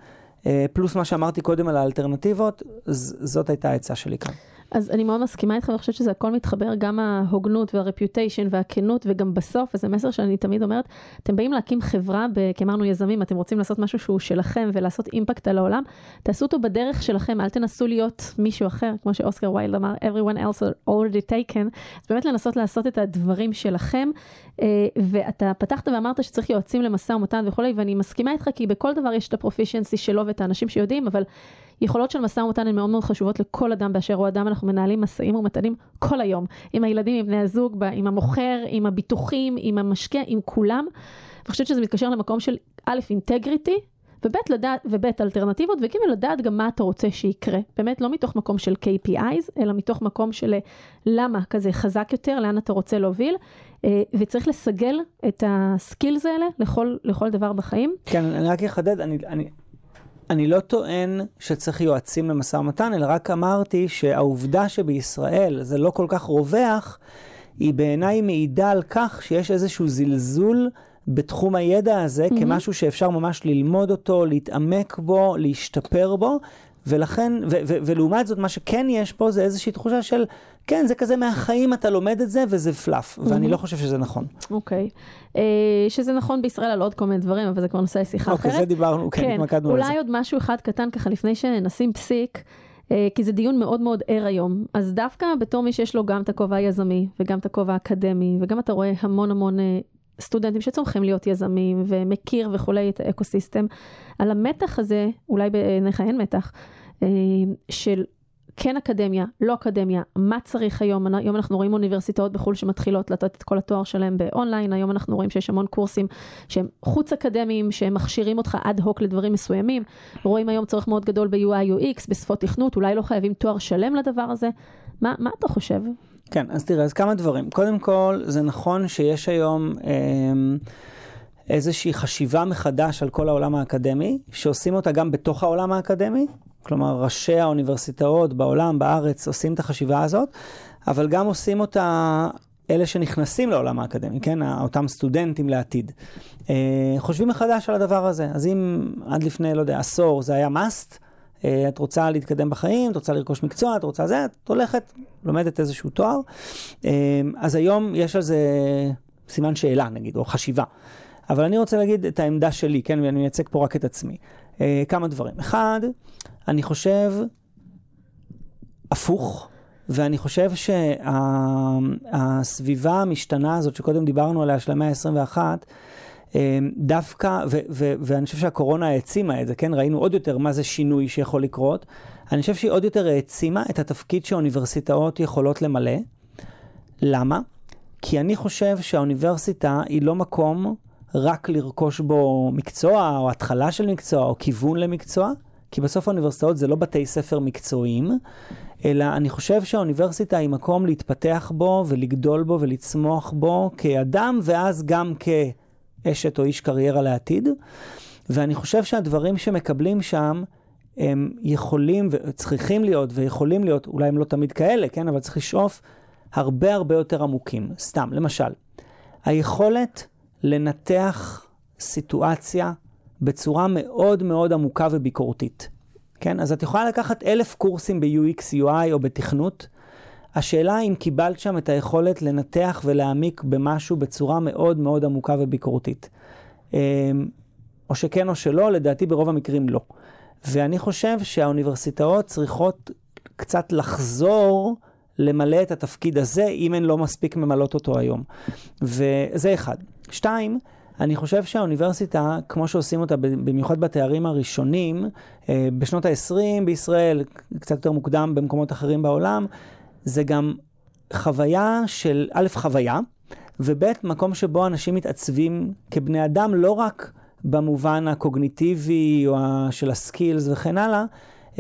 Speaker 3: אה, פלוס מה שאמרתי קודם על האלטרנטיבות, ז- זאת הייתה העצה שלי כאן.
Speaker 2: אז אני מאוד מסכימה איתך, ואני חושבת שזה הכל מתחבר, גם ההוגנות והרפיוטיישן והכנות, וגם בסוף, וזה מסר שאני תמיד אומרת, אתם באים להקים חברה, כי אמרנו יזמים, אתם רוצים לעשות משהו שהוא שלכם ולעשות אימפקט על העולם, תעשו אותו בדרך שלכם, אל תנסו להיות מישהו אחר, כמו שאוסקר ויילד אמר, everyone else already taken, אז באמת לנסות לעשות את הדברים שלכם, ואתה פתחת ואמרת שצריך יועצים למשא ומתן וכולי, ואני מסכימה איתך, כי בכל דבר יש את הפרופישנסי שלו ואת האנשים שיודעים, אבל יכולות של משא ומתן הן מאוד מאוד חשובות לכל אדם באשר הוא אדם, אנחנו מנהלים משאים ומתנים כל היום, עם הילדים, עם בני הזוג, עם המוכר, עם הביטוחים, עם המשקיע, עם כולם. אני חושבת שזה מתקשר למקום של א', אינטגריטי, וב', לדעת, וב', אלטרנטיבות, וג', לדעת גם מה אתה רוצה שיקרה. באמת, לא מתוך מקום של KPIs, אלא מתוך מקום של אה, למה כזה חזק יותר, לאן אתה רוצה להוביל, אה, וצריך לסגל את הסקילס האלה לכל, לכל דבר בחיים.
Speaker 3: כן, אני רק אחדד, אני, אני, אני לא טוען שצריך יועצים למשא ומתן, אלא רק אמרתי שהעובדה שבישראל זה לא כל כך רווח, היא בעיניי מעידה על כך שיש איזשהו זלזול בתחום הידע הזה mm-hmm. כמשהו שאפשר ממש ללמוד אותו, להתעמק בו, להשתפר בו, ולכן, ו- ו- ולעומת זאת, מה שכן יש פה זה איזושהי תחושה של, כן, זה כזה מהחיים, אתה לומד את זה וזה פלאף, mm-hmm. ואני לא חושב שזה נכון.
Speaker 2: אוקיי. Okay. אה, שזה נכון בישראל על עוד כל מיני דברים, אבל זה כבר נושא לשיחה okay, אחרת.
Speaker 3: אוקיי, זה דיברנו, כן, כן התמקדנו
Speaker 2: על זה. אולי עוד משהו אחד קטן ככה לפני שנשים פסיק. uh, כי זה דיון מאוד מאוד ער היום. אז דווקא בתור מי שיש לו גם את הכובע היזמי וגם את הכובע האקדמי, וגם אתה רואה המון המון uh, סטודנטים שצומחים להיות יזמים ומכיר וכולי את האקוסיסטם, על המתח הזה, אולי בעיניך אין מתח, אה, של כן אקדמיה, לא אקדמיה, מה צריך היום? היום אנחנו רואים אוניברסיטאות בחו"ל שמתחילות לתת את כל התואר שלהם באונליין, היום אנחנו רואים שיש המון קורסים שהם חוץ אקדמיים, שהם מכשירים אותך אד הוק לדברים מסוימים. רואים היום צורך מאוד גדול ב-UI UX, בשפות תכנות, אולי לא חייבים תואר שלם לדבר הזה. מה, מה אתה חושב?
Speaker 3: כן, אז תראה, אז כמה דברים. קודם כל, זה נכון שיש היום אה, איזושהי חשיבה מחדש על כל העולם האקדמי, שעושים אותה גם בתוך העולם האקדמי, כלומר, ראשי האוניברסיטאות בעולם, בארץ, עושים את החשיבה הזאת, אבל גם עושים אותה אלה שנכנסים לעולם האקדמי, כן? אותם סטודנטים לעתיד. אה, חושבים מחדש על הדבר הזה. אז אם עד לפני, לא יודע, עשור זה היה must, אה, את רוצה להתקדם בחיים, את רוצה לרכוש מקצוע, את רוצה זה, את הולכת, לומדת איזשהו תואר. אה, אז היום יש על זה סימן שאלה, נגיד, או חשיבה. אבל אני רוצה להגיד את העמדה שלי, כן, ואני מייצג פה רק את עצמי. אה, כמה דברים. אחד, אני חושב הפוך, ואני חושב שהסביבה המשתנה הזאת, שקודם דיברנו עליה, של המאה ה-21, אמ, דווקא, ו- ו- ואני חושב שהקורונה העצימה את זה, כן? ראינו עוד יותר מה זה שינוי שיכול לקרות. אני חושב שהיא עוד יותר העצימה את התפקיד שהאוניברסיטאות יכולות למלא. למה? כי אני חושב שהאוניברסיטה היא לא מקום רק לרכוש בו מקצוע, או התחלה של מקצוע, או כיוון למקצוע, כי בסוף האוניברסיטאות זה לא בתי ספר מקצועיים, אלא אני חושב שהאוניברסיטה היא מקום להתפתח בו ולגדול בו ולצמוח בו כאדם, ואז גם כ... אשת או איש קריירה לעתיד, ואני חושב שהדברים שמקבלים שם, הם יכולים וצריכים להיות ויכולים להיות, אולי הם לא תמיד כאלה, כן, אבל צריך לשאוף הרבה הרבה יותר עמוקים. סתם, למשל, היכולת לנתח סיטואציה בצורה מאוד מאוד עמוקה וביקורתית. כן, אז את יכולה לקחת אלף קורסים ב-UX, UI או בתכנות, השאלה אם קיבלת שם את היכולת לנתח ולהעמיק במשהו בצורה מאוד מאוד עמוקה וביקורתית. אמ, או שכן או שלא, לדעתי ברוב המקרים לא. ואני חושב שהאוניברסיטאות צריכות קצת לחזור למלא את התפקיד הזה, אם הן לא מספיק ממלאות אותו היום. וזה אחד. שתיים, אני חושב שהאוניברסיטה, כמו שעושים אותה במיוחד בתארים הראשונים, אה, בשנות ה-20 בישראל, קצת יותר מוקדם במקומות אחרים בעולם, זה גם חוויה של, א', חוויה, וב', מקום שבו אנשים מתעצבים כבני אדם, לא רק במובן הקוגניטיבי או של הסקילס וכן הלאה,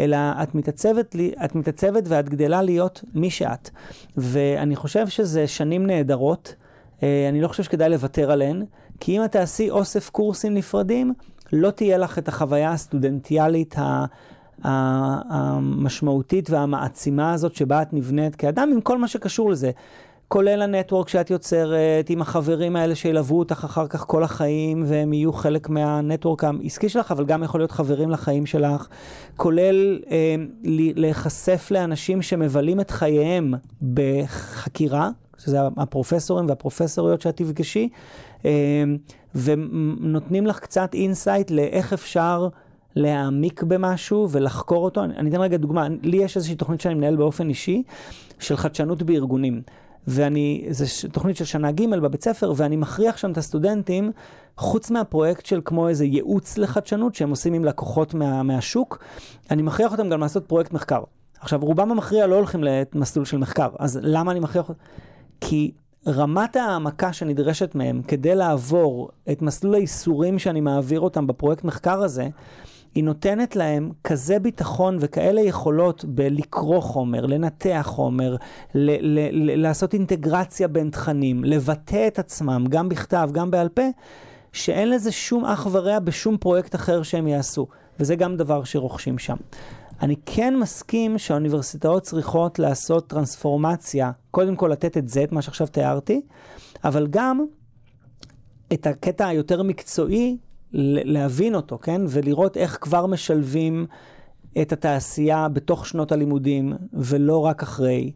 Speaker 3: אלא את מתעצבת, את מתעצבת ואת גדלה להיות מי שאת. ואני חושב שזה שנים נהדרות, אה, אני לא חושב שכדאי לוותר עליהן, כי אם את תעשי אוסף קורסים נפרדים, לא תהיה לך את החוויה הסטודנטיאלית המשמעותית והמעצימה הזאת שבה את נבנית כאדם, עם כל מה שקשור לזה. כולל ה network שאת יוצרת, עם החברים האלה שילוו אותך אחר כך כל החיים, והם יהיו חלק מה network העסקי שלך, אבל גם יכול להיות חברים לחיים שלך. כולל אה, להיחשף לאנשים שמבלים את חייהם בחקירה, שזה הפרופסורים והפרופסוריות שאת תפגשי, אה, ונותנים לך קצת insight לאיך אפשר... להעמיק במשהו ולחקור אותו. אני, אני אתן רגע דוגמה, לי יש איזושהי תוכנית שאני מנהל באופן אישי של חדשנות בארגונים. ואני, זו תוכנית של שנה ג' בבית ספר, ואני מכריח שם את הסטודנטים, חוץ מהפרויקט של כמו איזה ייעוץ לחדשנות שהם עושים עם לקוחות מה, מהשוק, אני מכריח אותם גם לעשות פרויקט מחקר. עכשיו, רובם המכריע לא הולכים למסלול של מחקר, אז למה אני מכריח אותם? כי רמת העמקה שנדרשת מהם כדי לעבור את מסלול האיסורים שאני מעביר אותם בפרויקט מחקר הזה, היא נותנת להם כזה ביטחון וכאלה יכולות בלקרוא חומר, לנתח חומר, ל- ל- ל- לעשות אינטגרציה בין תכנים, לבטא את עצמם, גם בכתב, גם בעל פה, שאין לזה שום אח ורע בשום פרויקט אחר שהם יעשו, וזה גם דבר שרוכשים שם. אני כן מסכים שהאוניברסיטאות צריכות לעשות טרנספורמציה, קודם כל לתת את זה, את מה שעכשיו תיארתי, אבל גם את הקטע היותר מקצועי, להבין אותו, כן? ולראות איך כבר משלבים את התעשייה בתוך שנות הלימודים, ולא רק אחרי.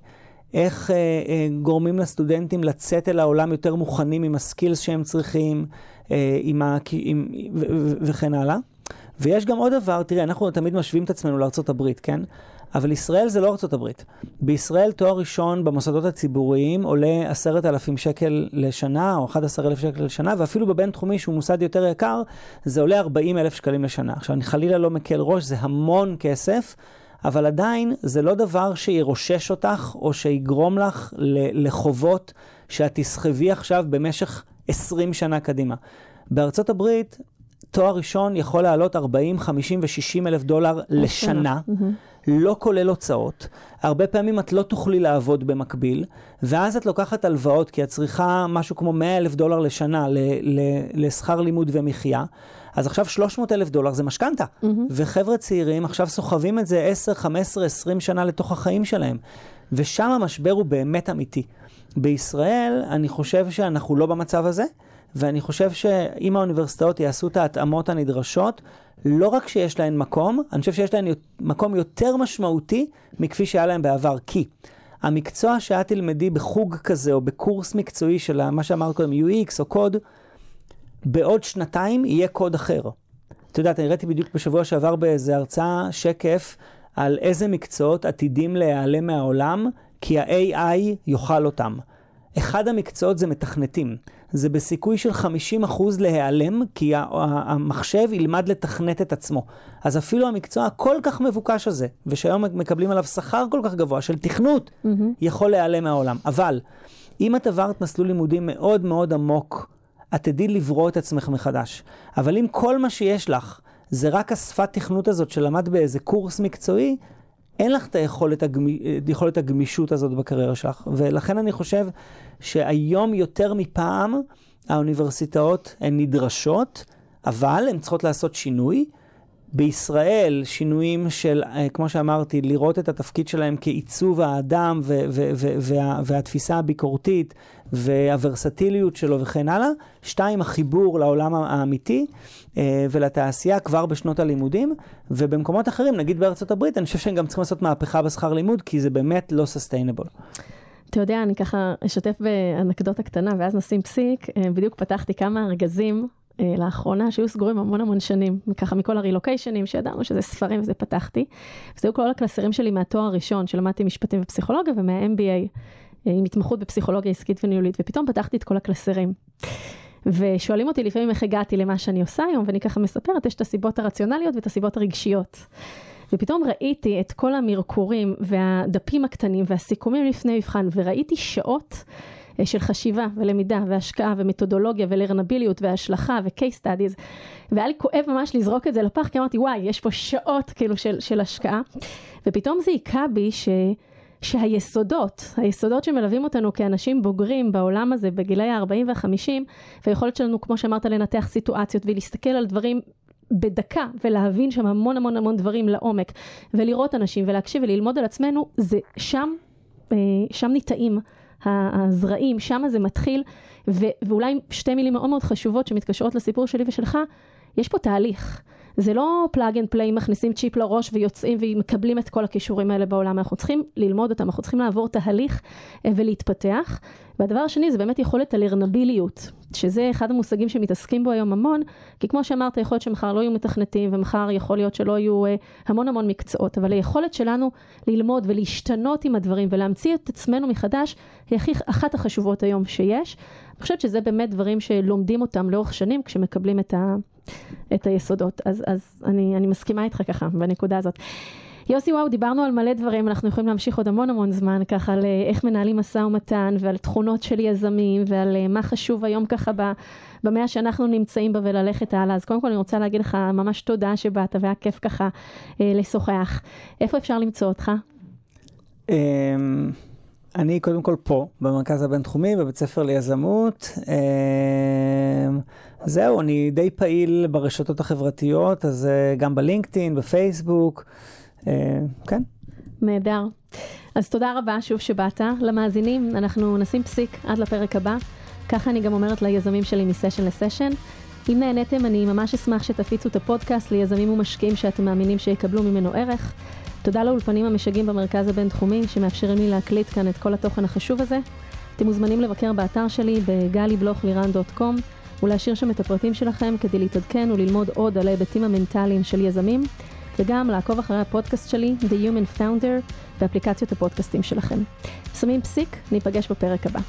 Speaker 3: איך אה, אה, גורמים לסטודנטים לצאת אל העולם יותר מוכנים עם הסקילס שהם צריכים, אה, עם ה, עם, ו, ו, וכן הלאה. ויש גם עוד דבר, תראה, אנחנו תמיד משווים את עצמנו לארה"ב, כן? אבל ישראל זה לא ארה"ב. בישראל תואר ראשון במוסדות הציבוריים עולה עשרת אלפים שקל לשנה, או אחד עשר אלף שקל לשנה, ואפילו בבינתחומי, שהוא מוסד יותר יקר, זה עולה ארבעים אלף שקלים לשנה. עכשיו, אני חלילה לא מקל ראש, זה המון כסף. אבל עדיין זה לא דבר שירושש אותך או שיגרום לך לחובות שאת תסחבי עכשיו במשך 20 שנה קדימה. בארצות הברית תואר ראשון יכול לעלות 40, 50 ו-60 אלף דולר לשנה, לא כולל הוצאות. הרבה פעמים את לא תוכלי לעבוד במקביל, ואז את לוקחת הלוואות, כי את צריכה משהו כמו 100 אלף דולר לשנה לשכר לימוד ומחיה. אז עכשיו 300 אלף דולר זה משכנתה. Mm-hmm. וחבר'ה צעירים עכשיו סוחבים את זה 10, 15, 20 שנה לתוך החיים שלהם. ושם המשבר הוא באמת אמיתי. בישראל, אני חושב שאנחנו לא במצב הזה. ואני חושב שאם האוניברסיטאות יעשו את ההתאמות הנדרשות, לא רק שיש להן מקום, אני חושב שיש להן מקום יותר משמעותי מכפי שהיה להן בעבר. כי המקצוע שאת תלמדי בחוג כזה, או בקורס מקצועי של מה שאמרת קודם, UX או קוד, בעוד שנתיים יהיה קוד אחר. את יודעת, אני ראיתי בדיוק בשבוע שעבר באיזה הרצאה שקף על איזה מקצועות עתידים להיעלם מהעולם, כי ה-AI יאכל אותם. אחד המקצועות זה מתכנתים. זה בסיכוי של 50% להיעלם, כי המחשב ילמד לתכנת את עצמו. אז אפילו המקצוע הכל כך מבוקש הזה, ושהיום מקבלים עליו שכר כל כך גבוה של תכנות, mm-hmm. יכול להיעלם מהעולם. אבל אם את עברת מסלול לימודים מאוד מאוד עמוק, את תדעי לברוא את עצמך מחדש. אבל אם כל מה שיש לך זה רק השפת תכנות הזאת שלמד באיזה קורס מקצועי, אין לך את היכולת, הגמי, יכולת הגמישות הזאת בקריירה שלך. ולכן אני חושב שהיום יותר מפעם האוניברסיטאות הן נדרשות, אבל הן צריכות לעשות שינוי. בישראל שינויים של, אה, כמו שאמרתי, לראות את התפקיד שלהם כעיצוב האדם ו- ו- ו- וה- והתפיסה הביקורתית והוורסטיליות שלו וכן הלאה. שתיים, החיבור לעולם האמיתי ולתעשייה כבר בשנות הלימודים. ובמקומות אחרים, נגיד בארצות הברית, אני חושב שהם גם צריכים לעשות מהפכה בשכר לימוד, כי זה באמת לא סוסטיינבל.
Speaker 2: אתה יודע, אני ככה אשתף באנקדוטה קטנה ואז נשים פסיק. אה, בדיוק פתחתי כמה ארגזים אה, לאחרונה, שהיו סגורים המון המון שנים, ככה מכל הרילוקיישנים שידענו שזה ספרים וזה פתחתי. וזה היו כל הקלסרים שלי מהתואר הראשון, שלמדתי משפטים ופסיכולוגיה, ומה-MBA, אה, עם התמחות בפסיכולוגיה עסקית וניהולית, ופתאום פתחתי את כל הקלסרים. ושואלים אותי לפעמים איך הגעתי למה שאני עושה היום, ואני ככה מספרת, יש את הסיבות הרציונליות ואת הסיבות הרגשיות. ופתאום ראיתי את כל המרקורים והדפים הקטנים והסיכומים לפני מבחן, וראיתי שעות אה, של חשיבה ולמידה והשקעה ומתודולוגיה ולרנביליות והשלכה ו-case studies והיה לי כואב ממש לזרוק את זה לפח כי אמרתי וואי יש פה שעות כאילו של, של השקעה ופתאום זה היכה בי ש... שהיסודות, היסודות שמלווים אותנו כאנשים בוגרים בעולם הזה בגילי ה-40 וה-50 והיכולת שלנו כמו שאמרת לנתח סיטואציות ולהסתכל על דברים בדקה ולהבין שם המון המון המון דברים לעומק ולראות אנשים ולהקשיב וללמוד על עצמנו זה שם, אה, שם ניטעים הזרעים, שם זה מתחיל, ואולי שתי מילים מאוד מאוד חשובות שמתקשרות לסיפור שלי ושלך, יש פה תהליך. זה לא plug and play, מכניסים צ'יפ לראש ויוצאים ומקבלים את כל הכישורים האלה בעולם, אנחנו צריכים ללמוד אותם, אנחנו צריכים לעבור תהליך אה, ולהתפתח. והדבר השני זה באמת יכולת ה learnability, שזה אחד המושגים שמתעסקים בו היום המון, כי כמו שאמרת, יכול להיות שמחר לא יהיו מתכנתים, ומחר יכול להיות שלא יהיו אה, המון המון מקצועות, אבל היכולת שלנו ללמוד ולהשתנות עם הדברים ולהמציא את עצמנו מחדש, היא הכי, אחת החשובות היום שיש. אני חושבת שזה באמת דברים שלומדים אותם לאורך שנים כשמקבלים את, ה, את היסודות. אז, אז אני, אני מסכימה איתך ככה בנקודה הזאת. יוסי וואו, דיברנו על מלא דברים, אנחנו יכולים להמשיך עוד המון המון זמן, ככה על אה, איך מנהלים משא ומתן, ועל תכונות של יזמים, ועל אה, מה חשוב היום ככה במאה שאנחנו נמצאים בה וללכת הלאה. אז קודם כל אני רוצה להגיד לך ממש תודה שבאת, והיה כיף ככה אה, לשוחח. איפה אפשר למצוא אותך?
Speaker 3: אמ, אני קודם כל פה, במרכז הבינתחומי, בבית ספר ליזמות. אה, זהו, אני די פעיל ברשתות החברתיות, אז אה, גם בלינקדאין, בפייסבוק, כן.
Speaker 2: נהדר. אז תודה רבה שוב שבאת. למאזינים, אנחנו נשים פסיק עד לפרק הבא. ככה אני גם אומרת ליזמים שלי מסשן לסשן. אם נהניתם, אני ממש אשמח שתפיצו את הפודקאסט ליזמים ומשקיעים שאתם מאמינים שיקבלו ממנו ערך. תודה לאולפנים המשגעים במרכז הבינתחומי, שמאפשרים לי להקליט כאן את כל התוכן החשוב הזה. אתם מוזמנים לבקר באתר שלי בגלי-בלוך-לירן.קום ולהשאיר שם את הפרטים שלכם כדי להתעדכן וללמוד עוד על ההיבטים המנטליים של יזמים, וגם לעקוב אחרי הפודקאסט שלי, The Human Founder, באפליקציות הפודקאסטים שלכם. שמים פסיק, ניפגש בפרק הבא.